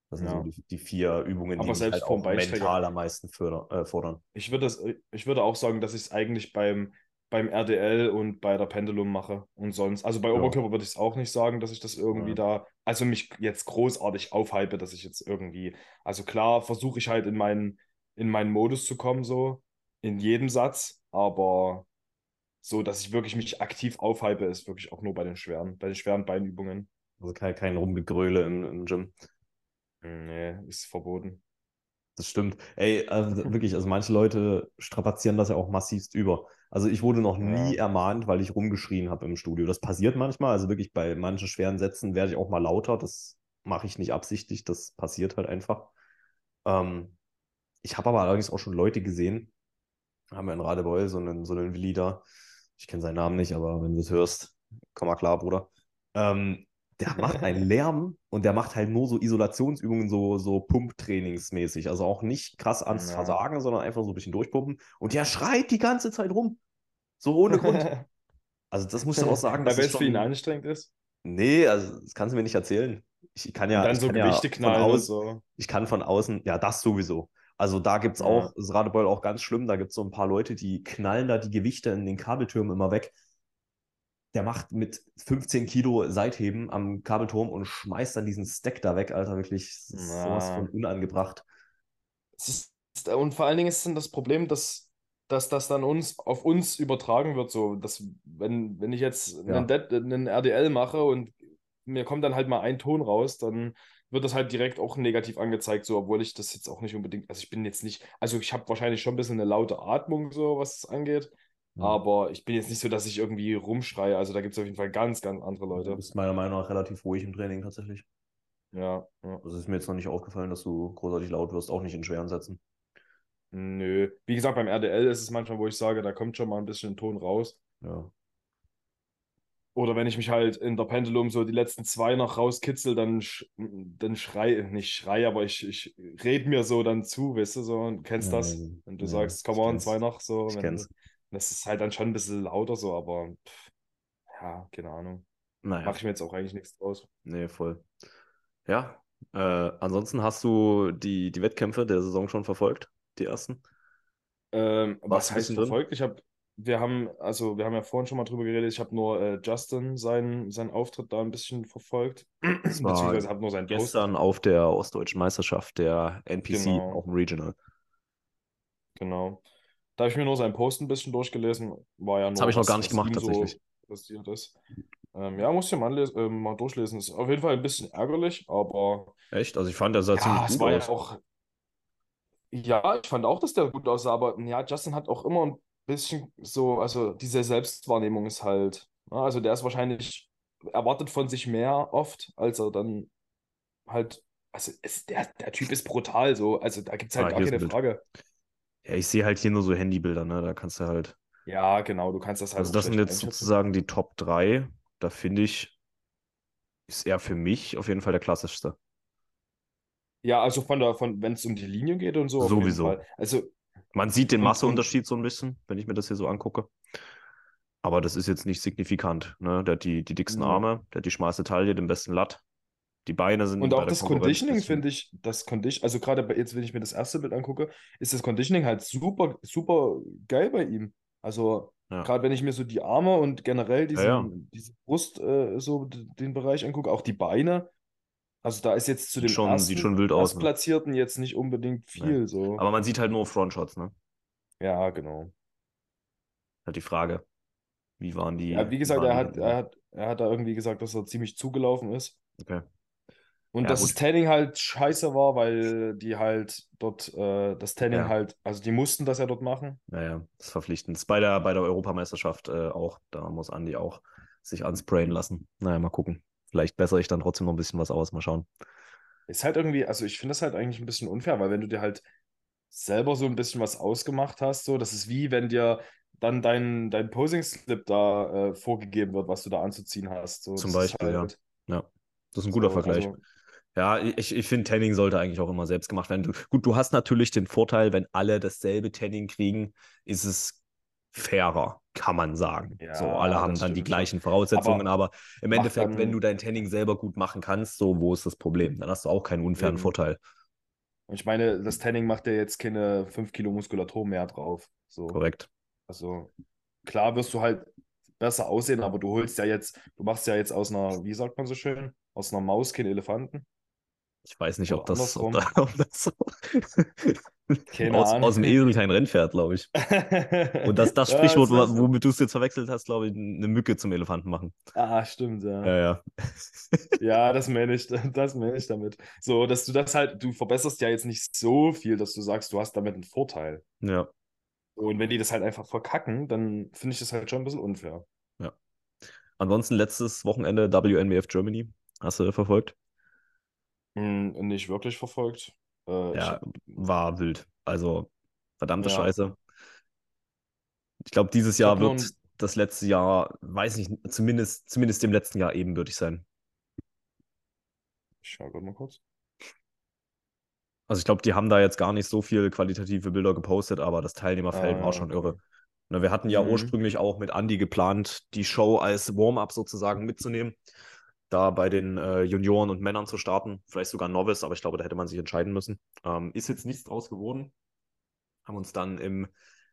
Das sind ja. so die, die, vier Übungen, Aber die mich halt auch mental am meisten förder, äh, fordern. Ich würde, das, ich würde auch sagen, dass ich es eigentlich beim, beim RDL und bei der Pendulum mache und sonst. Also bei ja. Oberkörper würde ich es auch nicht sagen, dass ich das irgendwie ja. da, also mich jetzt großartig aufhype, dass ich jetzt irgendwie, also klar versuche ich halt in meinen, in meinen Modus zu kommen, so in jedem Satz, aber so, dass ich wirklich mich aktiv aufhype, ist wirklich auch nur bei den schweren, bei den schweren Beinübungen. Also kein, kein Rumgegröle im, im Gym. Nee, ist verboten. Das stimmt. Ey, also wirklich, also manche Leute strapazieren das ja auch massivst über. Also ich wurde noch nie ja. ermahnt, weil ich rumgeschrien habe im Studio. Das passiert manchmal. Also wirklich bei manchen schweren Sätzen werde ich auch mal lauter. Das mache ich nicht absichtlich. Das passiert halt einfach. Ähm, ich habe aber allerdings auch schon Leute gesehen, haben wir in Radebeul so einen, so einen Willi da. Ich kenne seinen Namen nicht, aber wenn du es hörst, komm mal klar, Bruder. Ähm, der macht einen Lärm und der macht halt nur so Isolationsübungen, so, so Pumptrainingsmäßig. Also auch nicht krass ans. Versagen, sondern einfach so ein bisschen durchpumpen. Und der schreit die ganze Zeit rum. So ohne Grund. Also das muss ich auch sagen. Weil es für ihn anstrengend ist? Nee, also das kannst du mir nicht erzählen. Ich kann ja. Und dann so Gewichte ja knallen aus, so. Ich kann von außen, ja, das sowieso. Also da gibt es auch, das Radebeul auch ganz schlimm, da gibt es so ein paar Leute, die knallen da die Gewichte in den Kabeltürmen immer weg. Der macht mit 15 Kilo Seitheben am Kabelturm und schmeißt dann diesen Stack da weg, Alter, wirklich sowas von unangebracht. Ist, und vor allen Dingen ist dann das Problem, dass, dass das dann uns auf uns übertragen wird. So, dass, wenn, wenn ich jetzt ja. einen, einen RDL mache und mir kommt dann halt mal ein Ton raus, dann wird das halt direkt auch negativ angezeigt, so, obwohl ich das jetzt auch nicht unbedingt, also ich bin jetzt nicht, also ich habe wahrscheinlich schon ein bisschen eine laute Atmung, so was das angeht, mhm. aber ich bin jetzt nicht so, dass ich irgendwie rumschreie, also da gibt es auf jeden Fall ganz, ganz andere Leute. Du bist meiner Meinung nach relativ ruhig im Training tatsächlich. Ja. ja. Also ist mir jetzt noch nicht aufgefallen, dass du großartig laut wirst, auch nicht in schweren Sätzen. Nö. Wie gesagt, beim RDL ist es manchmal, wo ich sage, da kommt schon mal ein bisschen Ton raus. Ja. Oder wenn ich mich halt in der Pendulum so die letzten zwei noch rauskitzel, dann, sch dann schrei, nicht schrei, aber ich, ich rede mir so dann zu, weißt du, so, und kennst ja, das? Wenn du ja, sagst, komm on, zwei noch, so. Ich wenn, kenn's. Das ist halt dann schon ein bisschen lauter so, aber pff, ja, keine Ahnung. Naja. Mache ich mir jetzt auch eigentlich nichts draus. Nee, voll. Ja, äh, ansonsten hast du die, die Wettkämpfe der Saison schon verfolgt, die ersten? Ähm, was heißt verfolgt? Ich habe wir haben, also wir haben ja vorhin schon mal drüber geredet, ich habe nur äh, Justin seinen, seinen Auftritt da ein bisschen verfolgt. Beziehungsweise habe nur seinen Gestern Post. auf der Ostdeutschen Meisterschaft der NPC genau. auf dem Regional. Genau. Da habe ich mir nur seinen Post ein bisschen durchgelesen. War ja nur, das habe ich noch gar nicht gemacht, tatsächlich. So passiert ist. Ähm, ja, muss ich mal, äh, mal durchlesen. Ist auf jeden Fall ein bisschen ärgerlich, aber. Echt? Also ich fand, der sah ja, ziemlich gut war aus. Ja, auch, ja, ich fand auch, dass der gut aussah, aber ja, Justin hat auch immer ein bisschen so, also diese Selbstwahrnehmung ist halt, ne, also der ist wahrscheinlich erwartet von sich mehr oft, als er dann halt, also es, der, der Typ ist brutal so, also da gibt es halt ah, gar keine Frage. Ja, ich sehe halt hier nur so Handybilder, ne, da kannst du halt. Ja, genau, du kannst das halt. Also das sind jetzt sozusagen die Top 3, da finde ich, ist er für mich auf jeden Fall der klassischste. Ja, also von der, von, wenn es um die Linie geht und so. Sowieso. Also man sieht den Masseunterschied so ein bisschen, wenn ich mir das hier so angucke. Aber das ist jetzt nicht signifikant. Ne? Der hat die, die dicksten mhm. Arme, der hat die schmalste Taille, den besten Latt. Die Beine sind. Und auch das Conditioning finde ich, das Condition, also gerade jetzt, wenn ich mir das erste Bild angucke, ist das Conditioning halt super, super geil bei ihm. Also ja. gerade wenn ich mir so die Arme und generell diesen, ja, ja. diese Brust, äh, so den Bereich angucke, auch die Beine, also da ist jetzt zu dem schon, ersten, sieht schon wild aus, ne? Platzierten jetzt nicht unbedingt viel. Nee. So. Aber man sieht halt nur Frontshots, ne? Ja, genau. Halt die Frage, wie waren die? Ja, wie gesagt, er hat, er, hat, er hat da irgendwie gesagt, dass er ziemlich zugelaufen ist. Okay. Und ja, dass gut. das Tanning halt scheiße war, weil die halt dort äh, das Tanning ja. halt, also die mussten das ja dort machen. Naja, das ist verpflichtend. Bei der, bei der Europameisterschaft äh, auch, da muss Andi auch sich ansprayen lassen. Naja, mal gucken. Vielleicht bessere ich dann trotzdem noch ein bisschen was aus. Mal schauen. Ist halt irgendwie, also ich finde das halt eigentlich ein bisschen unfair, weil wenn du dir halt selber so ein bisschen was ausgemacht hast, so, das ist wie wenn dir dann dein, dein Posing-Slip da äh, vorgegeben wird, was du da anzuziehen hast. So, Zum Beispiel, halt, ja. Ja, das ist ein guter so, Vergleich. Also, ja, ich, ich finde, Tanning sollte eigentlich auch immer selbst gemacht werden. Du, gut, du hast natürlich den Vorteil, wenn alle dasselbe Tanning kriegen, ist es fairer kann man sagen. Ja, so, alle haben dann die gleichen Voraussetzungen, aber, aber im Endeffekt, wenn du dein Tanning selber gut machen kannst, so, wo ist das Problem? Dann hast du auch keinen unfairen eben. Vorteil. Und ich meine, das Tanning macht ja jetzt keine 5 Kilo Muskulatur mehr drauf. So. Korrekt. Also, klar wirst du halt besser aussehen, aber du holst ja jetzt, du machst ja jetzt aus einer, wie sagt man so schön, aus einer Maus keinen Elefanten. Ich weiß nicht, ob das, ob, da, ob das, so. Aus, aus dem Esel kein Rennpferd, glaube ich. Und das, das Sprichwort, ja, womit du es jetzt verwechselt hast, glaube ich, eine Mücke zum Elefanten machen. Ah, stimmt, ja. Ja, ja. ja, das meine ich, das meine ich damit. So, dass du das halt, du verbesserst ja jetzt nicht so viel, dass du sagst, du hast damit einen Vorteil. Ja. Und wenn die das halt einfach verkacken, dann finde ich das halt schon ein bisschen unfair. Ja. Ansonsten letztes Wochenende WNBF Germany. Hast du verfolgt? Hm, nicht wirklich verfolgt. Äh, ja, war wild. Also, verdammte ja. Scheiße. Ich glaube, dieses Jahr wird das letzte Jahr, weiß nicht, zumindest, zumindest dem letzten Jahr ebenbürtig sein. Ich schau mal kurz. Also ich glaube, die haben da jetzt gar nicht so viel qualitative Bilder gepostet, aber das Teilnehmerfeld ah, war schon irre. Na, wir hatten ja mhm. ursprünglich auch mit Andy geplant, die Show als Warm-up sozusagen mitzunehmen, da bei den äh, Junioren und Männern zu starten, vielleicht sogar Novice, aber ich glaube, da hätte man sich entscheiden müssen. Ähm, ist jetzt nichts draus geworden. Haben uns dann im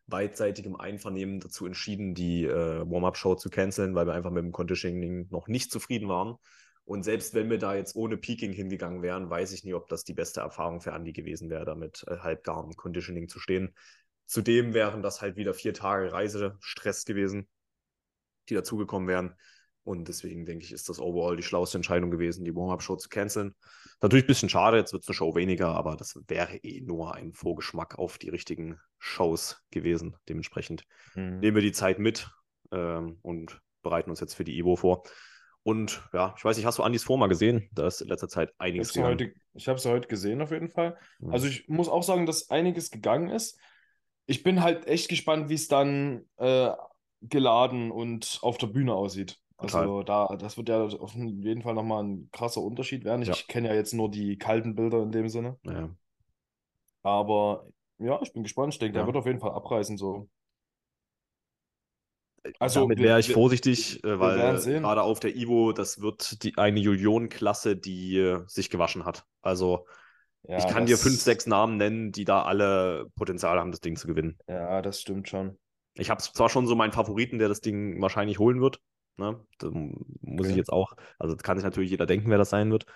beidseitigem Einvernehmen dazu entschieden, die äh, Warm-Up-Show zu canceln, weil wir einfach mit dem Conditioning noch nicht zufrieden waren. Und selbst wenn wir da jetzt ohne Peaking hingegangen wären, weiß ich nicht, ob das die beste Erfahrung für Andy gewesen wäre, damit äh, halbgar im Conditioning zu stehen. Zudem wären das halt wieder vier Tage Reisestress gewesen, die dazugekommen wären. Und deswegen denke ich, ist das overall die schlauste Entscheidung gewesen, die Warm-Up-Show zu canceln. Natürlich ein bisschen schade, jetzt wird es eine Show weniger, aber das wäre eh nur ein Vorgeschmack auf die richtigen Shows gewesen. Dementsprechend mhm. nehmen wir die Zeit mit ähm, und bereiten uns jetzt für die Evo vor. Und ja, ich weiß nicht, hast du Andys Forma gesehen? Da ist in letzter Zeit einiges ich gegangen. Heute, ich habe sie heute gesehen, auf jeden Fall. Mhm. Also ich muss auch sagen, dass einiges gegangen ist. Ich bin halt echt gespannt, wie es dann äh, geladen und auf der Bühne aussieht. Also da, das wird ja auf jeden Fall nochmal ein krasser Unterschied werden. Ich, ja. ich kenne ja jetzt nur die kalten Bilder in dem Sinne. Ja. Aber ja, ich bin gespannt. Ich denke, ja. der wird auf jeden Fall abreißen so. Also damit wäre ich vorsichtig, wir, weil gerade auf der Ivo, das wird die, eine Julion-Klasse, die äh, sich gewaschen hat. Also ja, ich kann dir fünf, sechs Namen nennen, die da alle Potenzial haben, das Ding zu gewinnen. Ja, das stimmt schon. Ich habe zwar schon so meinen Favoriten, der das Ding wahrscheinlich holen wird. Ne? Das muss okay. ich jetzt auch, also kann sich natürlich jeder denken, wer das sein wird.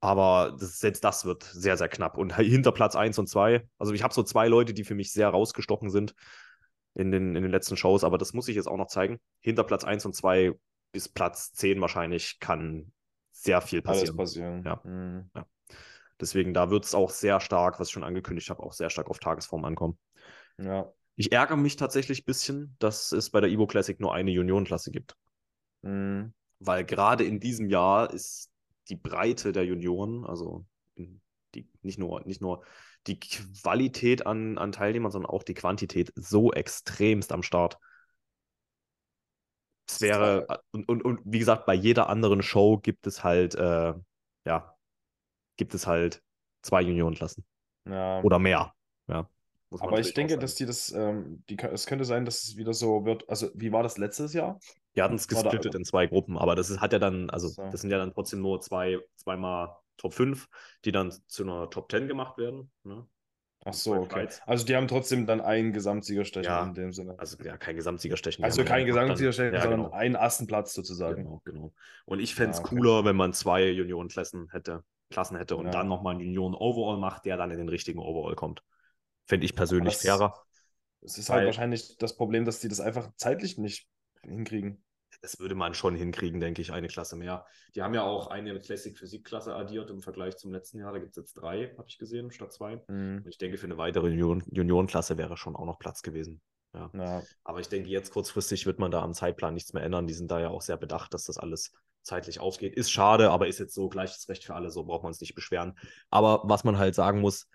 Aber das, selbst das wird sehr, sehr knapp. Und hinter Platz 1 und 2, also ich habe so zwei Leute, die für mich sehr rausgestochen sind in den, in den letzten Shows, aber das muss ich jetzt auch noch zeigen. Hinter Platz 1 und 2 bis Platz 10 wahrscheinlich kann sehr viel passieren. Alles passieren. Ja. Mhm. ja. Deswegen, da wird es auch sehr stark, was ich schon angekündigt habe, auch sehr stark auf Tagesform ankommen. Ja. Ich ärgere mich tatsächlich ein bisschen, dass es bei der Evo Classic nur eine Juniorenklasse gibt. Mhm. Weil gerade in diesem Jahr ist die Breite der Junioren, also die, nicht, nur, nicht nur die Qualität an, an Teilnehmern, sondern auch die Quantität so extremst am Start. Es wäre, und, und, und wie gesagt, bei jeder anderen Show gibt es halt, äh, ja, gibt es halt zwei Juniorenklassen. Ja. Oder mehr. Ja. Aber ich denke, dass die das, ähm, die, es könnte sein, dass es wieder so wird. Also, wie war das letztes Jahr? Die hatten es gesplittet in zwei Gruppen, aber das ist, hat ja dann, also so. das sind ja dann trotzdem nur zwei, zweimal Top 5, die dann zu einer Top 10 gemacht werden. Ne? Ach so, okay. Also die haben trotzdem dann einen Gesamtsiegerstechen ja, in dem Sinne. Also ja, kein Gesamtsiegerstechen. Also kein Gesamtsiegerstechen, ja, sondern genau. einen Assenplatz sozusagen. Genau, genau. Und ich fände es ah, okay. cooler, wenn man zwei Juniorenklassen hätte, Klassen hätte und ja. dann nochmal einen Junioren-Overall macht, der dann in den richtigen Overall kommt. Fände ich persönlich das, fairer. Es ist halt wahrscheinlich das Problem, dass die das einfach zeitlich nicht hinkriegen das würde man schon hinkriegen, denke ich, eine Klasse mehr. Die haben ja auch eine Classic Physik-Klasse addiert im Vergleich zum letzten Jahr. Da gibt es jetzt drei, habe ich gesehen, statt zwei. Mhm. Und ich denke, für eine weitere Juniorenklasse wäre schon auch noch Platz gewesen. Ja. ja. Aber ich denke, jetzt kurzfristig wird man da am Zeitplan nichts mehr ändern. Die sind da ja auch sehr bedacht, dass das alles zeitlich aufgeht. Ist schade, aber ist jetzt so gleiches Recht für alle, so braucht man es nicht beschweren. Aber was man halt sagen muss,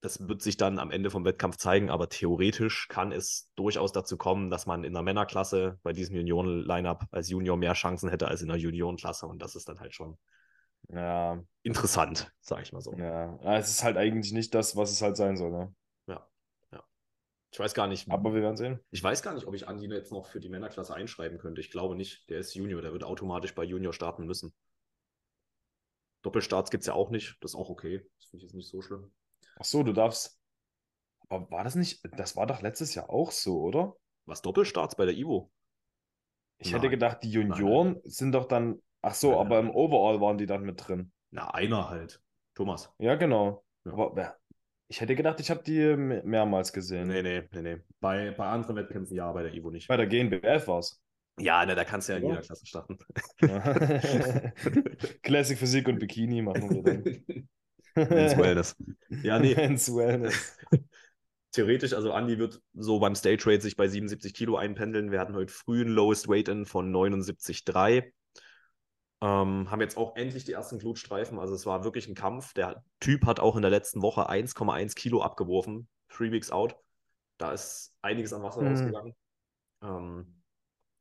das wird sich dann am Ende vom Wettkampf zeigen, aber theoretisch kann es durchaus dazu kommen, dass man in der Männerklasse bei diesem Junioren-Lineup als Junior mehr Chancen hätte als in der Juniorenklasse und das ist dann halt schon ja. interessant, sage ich mal so. Ja, es ist halt eigentlich nicht das, was es halt sein soll, ne? Ja, ja. Ich weiß gar nicht. Aber wir werden sehen. Ich weiß gar nicht, ob ich Andi jetzt noch für die Männerklasse einschreiben könnte. Ich glaube nicht. Der ist Junior, der wird automatisch bei Junior starten müssen. Doppelstarts gibt es ja auch nicht. Das ist auch okay. Das finde ich jetzt nicht so schlimm. Ach so, du darfst. Aber war das nicht, das war doch letztes Jahr auch so, oder? Was Doppelstarts bei der Ivo? Ich nein. hätte gedacht, die Junioren nein, nein. sind doch dann. Ach so, aber im Overall waren die dann mit drin. Na, einer halt. Thomas. Ja, genau. Ja. Aber ich hätte gedacht, ich habe die mehrmals gesehen. Nee, nee, nee, nee. Bei, bei anderen Wettkämpfen ja, bei der Ivo nicht. Bei der GNBF war es. Ja, ne, da kannst du ja in jeder Klasse starten. Classic Physik und Bikini machen wir dann. Men's Wellness. Ja, nee. Men's Wellness. Theoretisch, also Andy wird so beim Stage Rate sich bei 77 Kilo einpendeln. Wir hatten heute früh ein Lowest Weight In von 79,3. Ähm, haben jetzt auch endlich die ersten Glutstreifen. Also es war wirklich ein Kampf. Der Typ hat auch in der letzten Woche 1,1 Kilo abgeworfen. Three weeks out. Da ist einiges an Wasser mhm. rausgegangen. Ähm,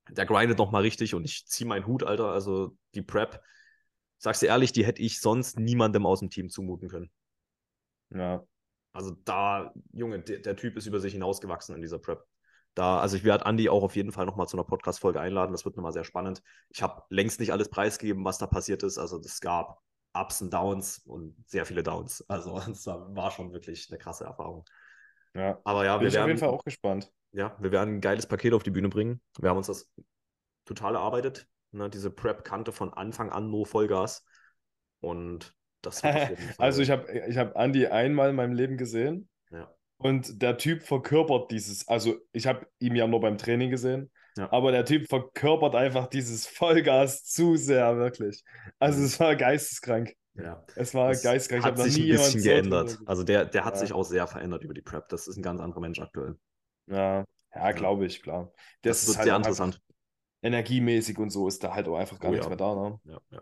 der grindet noch mal richtig und ich ziehe meinen Hut, Alter. Also die Prep, sagst du ehrlich, die hätte ich sonst niemandem aus dem Team zumuten können. Ja. Also da, Junge, der, der Typ ist über sich hinausgewachsen in dieser Prep. Da, also ich werde Andy auch auf jeden Fall nochmal zu einer Podcast-Folge einladen. Das wird nochmal sehr spannend. Ich habe längst nicht alles preisgegeben, was da passiert ist. Also es gab Ups und Downs und sehr viele Downs. Also es war schon wirklich eine krasse Erfahrung. Ja, aber ja, Bin wir ich werden, auf jeden Fall auch gespannt. Ja, wir werden ein geiles Paket auf die Bühne bringen. Wir haben uns das total erarbeitet. Ne? Diese Prep kannte von Anfang an nur Vollgas. Und das Fall. also ich habe ich hab Andy einmal in meinem Leben gesehen. Ja. Und der Typ verkörpert dieses, also ich habe ihn ja nur beim Training gesehen, ja. aber der Typ verkörpert einfach dieses Vollgas zu sehr, wirklich. Also es war geisteskrank. Ja. Es war das geisteskrank. Hat sich ein bisschen geändert. Also der, der hat ja. sich auch sehr verändert über die Prep. Das ist ein ganz anderer Mensch aktuell. Ja, ja, glaube ich, klar. Das, das wird halt sehr interessant. Energiemäßig und so ist da halt auch einfach gar oh, nichts ja. mehr da. Ne? Ja, ja.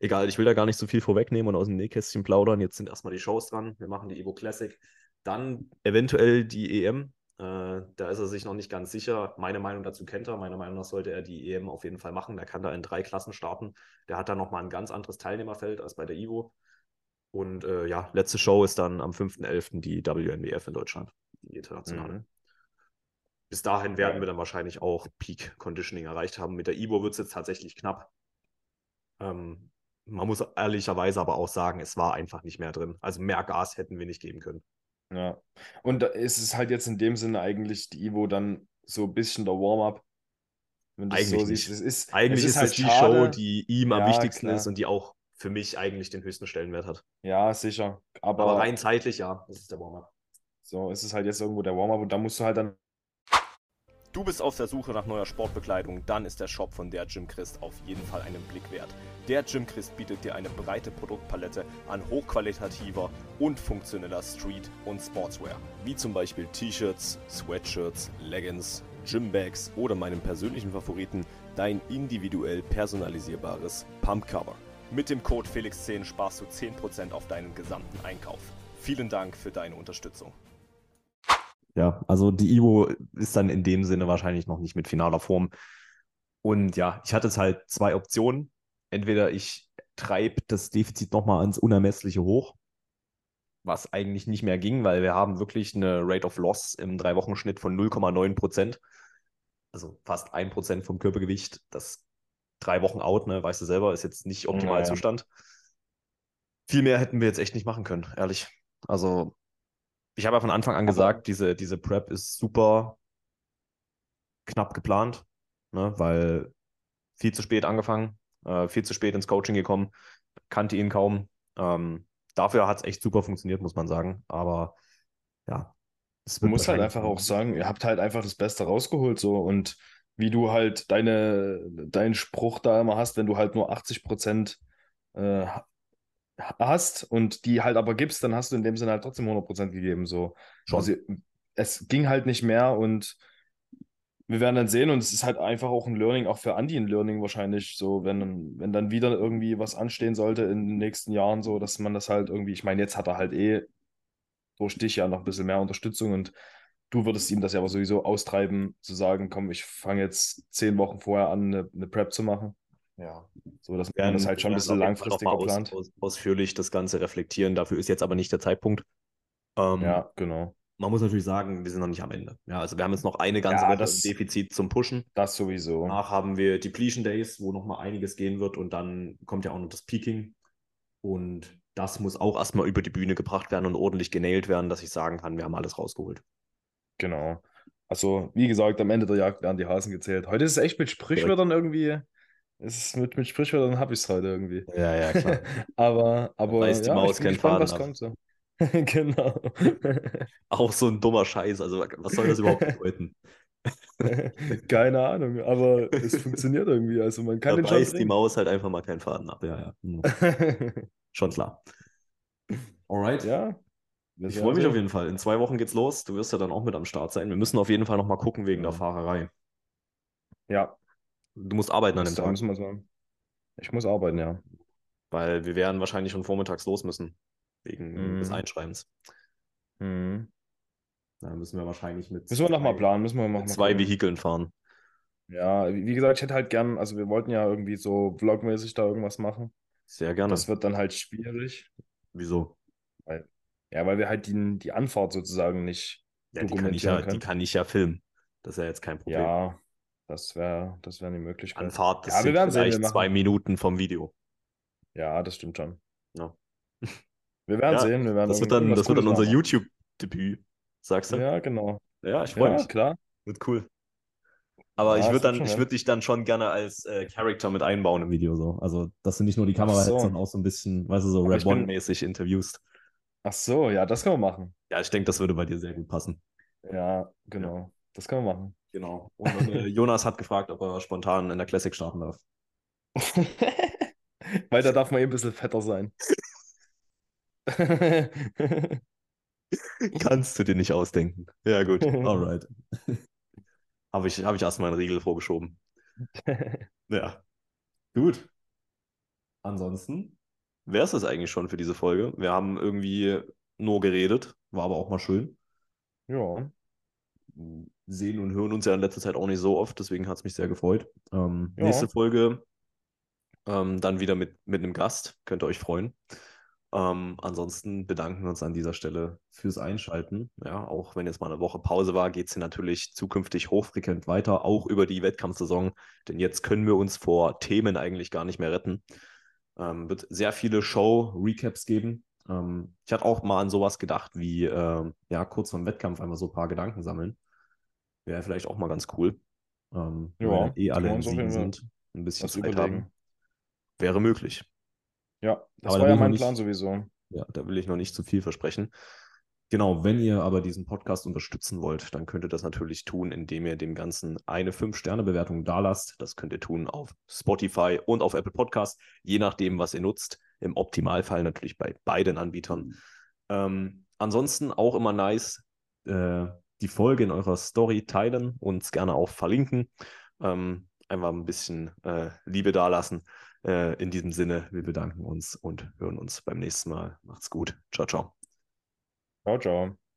Egal, ich will da gar nicht so viel vorwegnehmen und aus dem Nähkästchen plaudern. Jetzt sind erstmal die Shows dran. Wir machen die Evo Classic. Dann eventuell die EM. Äh, da ist er sich noch nicht ganz sicher. Meine Meinung dazu kennt er. Meiner Meinung nach sollte er die EM auf jeden Fall machen. Der kann da in drei Klassen starten. Der hat da nochmal ein ganz anderes Teilnehmerfeld als bei der Ivo. Und äh, ja, letzte Show ist dann am 5.11. die WNBF in Deutschland, die internationale. Mhm. Bis dahin werden wir dann wahrscheinlich auch Peak Conditioning erreicht haben. Mit der Ivo wird es jetzt tatsächlich knapp. Ähm, man muss ehrlicherweise aber auch sagen, es war einfach nicht mehr drin. Also mehr Gas hätten wir nicht geben können. Ja. Und da ist es halt jetzt in dem Sinne eigentlich die Ivo dann so ein bisschen der Warm-up. Eigentlich so nicht. Es ist, eigentlich es ist, ist halt die schade. Show, die ihm am ja, wichtigsten klar. ist und die auch für mich eigentlich den höchsten Stellenwert hat. Ja, sicher. Aber, Aber rein zeitlich, ja, das ist der Warm-up. So, ist es halt jetzt irgendwo der Warm-up und da musst du halt dann Du bist auf der Suche nach neuer Sportbekleidung, dann ist der Shop von der Jim Christ auf jeden Fall einen Blick wert. Der Jim Christ bietet dir eine breite Produktpalette an hochqualitativer und funktioneller Street- und Sportswear, wie zum Beispiel T-Shirts, Sweatshirts, Leggings, Gymbags oder meinem persönlichen Favoriten, dein individuell personalisierbares Pumpcover. Mit dem Code Felix10 sparst du 10% auf deinen gesamten Einkauf. Vielen Dank für deine Unterstützung. Ja, also die Ivo ist dann in dem Sinne wahrscheinlich noch nicht mit finaler Form. Und ja, ich hatte jetzt halt zwei Optionen. Entweder ich treibe das Defizit nochmal ans Unermessliche hoch, was eigentlich nicht mehr ging, weil wir haben wirklich eine Rate of Loss im Drei-Wochen-Schnitt von 0,9 Prozent. Also fast ein Prozent vom Körpergewicht. Das drei Wochen out, ne, weißt du selber, ist jetzt nicht Optimalzustand. Ja, ja. Viel mehr hätten wir jetzt echt nicht machen können, ehrlich. Also ich habe ja von Anfang an gesagt, diese, diese Prep ist super knapp geplant, ne, weil viel zu spät angefangen, äh, viel zu spät ins Coaching gekommen, kannte ihn kaum. Ähm, dafür hat es echt super funktioniert, muss man sagen. Aber ja. Du musst halt einfach auch sagen, ihr habt halt einfach das Beste rausgeholt so und wie du halt deine, deinen Spruch da immer hast, wenn du halt nur 80 Prozent äh, hast und die halt aber gibst, dann hast du in dem Sinne halt trotzdem 100% gegeben. So. Schon. Also, es ging halt nicht mehr und wir werden dann sehen und es ist halt einfach auch ein Learning, auch für Andy ein Learning wahrscheinlich, so wenn, wenn dann wieder irgendwie was anstehen sollte in den nächsten Jahren, so dass man das halt irgendwie, ich meine, jetzt hat er halt eh durch dich ja noch ein bisschen mehr Unterstützung und du würdest ihm das ja aber sowieso austreiben, zu sagen, komm, ich fange jetzt zehn Wochen vorher an, eine, eine Prep zu machen. Ja. So, dass man das halt schon ein bisschen langfristiger aus, plant. Aus, ausführlich das Ganze reflektieren. Dafür ist jetzt aber nicht der Zeitpunkt. Ähm, ja, genau. Man muss natürlich sagen, wir sind noch nicht am Ende. Ja, also wir haben jetzt noch eine ganze ja, Woche das, Defizit zum Pushen. Das sowieso. Danach haben wir Depletion Days, wo nochmal einiges gehen wird und dann kommt ja auch noch das Peaking. Und das muss auch erstmal über die Bühne gebracht werden und ordentlich genäht werden, dass ich sagen kann, wir haben alles rausgeholt. Genau. Also, wie gesagt, am Ende der Jagd werden die Hasen gezählt. Heute ist es echt mit Sprichwörtern irgendwie ist mit, mit Sprichwörtern habe ich es heute irgendwie. Ja, ja, klar. aber, aber Weiß die ja, Maus kennt Faden was kommt so. genau. Auch so ein dummer Scheiß. Also, was soll das überhaupt bedeuten? Keine Ahnung, aber es funktioniert irgendwie. Also, man kann da den beißt die Maus halt einfach mal keinen Faden ab. Ja, ja. Hm. Schon klar. Alright. Ja. Ich freue mich auf jeden Fall. In zwei Wochen geht's los. Du wirst ja dann auch mit am Start sein. Wir müssen auf jeden Fall nochmal gucken wegen der Fahrerei. Ja, Du musst arbeiten an dem Tag. Müssen wir sagen. Ich muss arbeiten, ja. Weil wir werden wahrscheinlich schon vormittags los müssen, wegen Mhm. des Einschreibens. Mhm. Da müssen wir wahrscheinlich mit Müssen wir nochmal planen, müssen wir noch mit mal zwei. Vehikeln fahren. Ja, wie gesagt, ich hätte halt gern, also wir wollten ja irgendwie so vlogmäßig da irgendwas machen. Sehr gerne. Das wird dann halt schwierig. Wieso? Ja, weil wir halt die, die Anfahrt sozusagen nicht Ja, die kann ich dokumentieren ja, die können. kann ich ja filmen. Das ist ja jetzt kein Problem. Ja, das wäre das wär eine Möglichkeit. Anfahrt, das Ja, wir werden sehen, wir vielleicht zwei Minuten vom Video. Ja, das stimmt schon. Ja. Wir werden Ja, sehen, wir werden Das wird dann, das wird dann unser. YouTube-Debüt, sagst du? Ja, genau. Ja, ich freue Ja, mich. klar. Wird cool. Aber Ja, ich würde dann, ich würde dich dann schon gerne als äh, Charakter mit einbauen im Video so. Also, dass du nicht nur die Kamera so. hältst, sondern auch so ein bisschen, weißt du, so Red ich bin- One-mäßig interviewst. Ach so, ja, das können wir machen. Ja, ich denke, das würde bei dir sehr gut passen. Ja, genau. Das können wir machen. Genau. Und äh, Jonas hat gefragt, ob er spontan in der Classic starten darf. Weil da darf man eben ein bisschen fetter sein. Kannst du dir nicht ausdenken. Ja, gut. Alright. Habe ich, hab ich erstmal einen Riegel vorgeschoben. Ja. Gut. Ansonsten wäre es das eigentlich schon für diese Folge. Wir haben irgendwie nur geredet, war aber auch mal schön. Ja, Sehen und hören uns ja in letzter Zeit auch nicht so oft, deswegen hat es mich sehr gefreut. Ähm, Ja. Nächste Folge ähm, dann wieder mit, mit einem Gast, könnt ihr euch freuen. Ähm, ansonsten bedanken wir uns an dieser Stelle fürs Einschalten. Ja, auch wenn jetzt mal eine Woche Pause war, geht es hier natürlich zukünftig hochfrequent weiter, auch über die Wettkampfsaison. Denn jetzt können wir uns vor Themen eigentlich gar nicht mehr retten. Ähm, wird sehr viele Show-Recaps geben. Ähm, ich hatte auch mal an sowas gedacht, wie ähm, ja, kurz vor dem Wettkampf einmal so ein paar Gedanken sammeln. Wäre vielleicht auch mal ganz cool. Ähm, Ja, eh alle im Siegen sind, ein bisschen Zeit überlegen. haben. Wäre möglich. Ja, das Aber da war will ja mein nicht- Plan sowieso. Ja, da will ich noch nicht zu viel versprechen. Genau, wenn ihr aber diesen Podcast unterstützen wollt, dann könnt ihr das natürlich tun, indem ihr dem Ganzen eine 5-Sterne-Bewertung dalasst. Das könnt ihr tun auf Spotify und auf Apple Podcast, je nachdem, was ihr nutzt. Im Optimalfall natürlich bei beiden Anbietern. Ähm, ansonsten auch immer nice, äh, die Folge in eurer Story teilen und gerne auch verlinken. Ähm, einfach ein bisschen äh, Liebe dalassen. Äh, in diesem Sinne, wir bedanken uns und hören uns beim nächsten Mal. Macht's gut. Ciao, ciao. Ciao, ciao.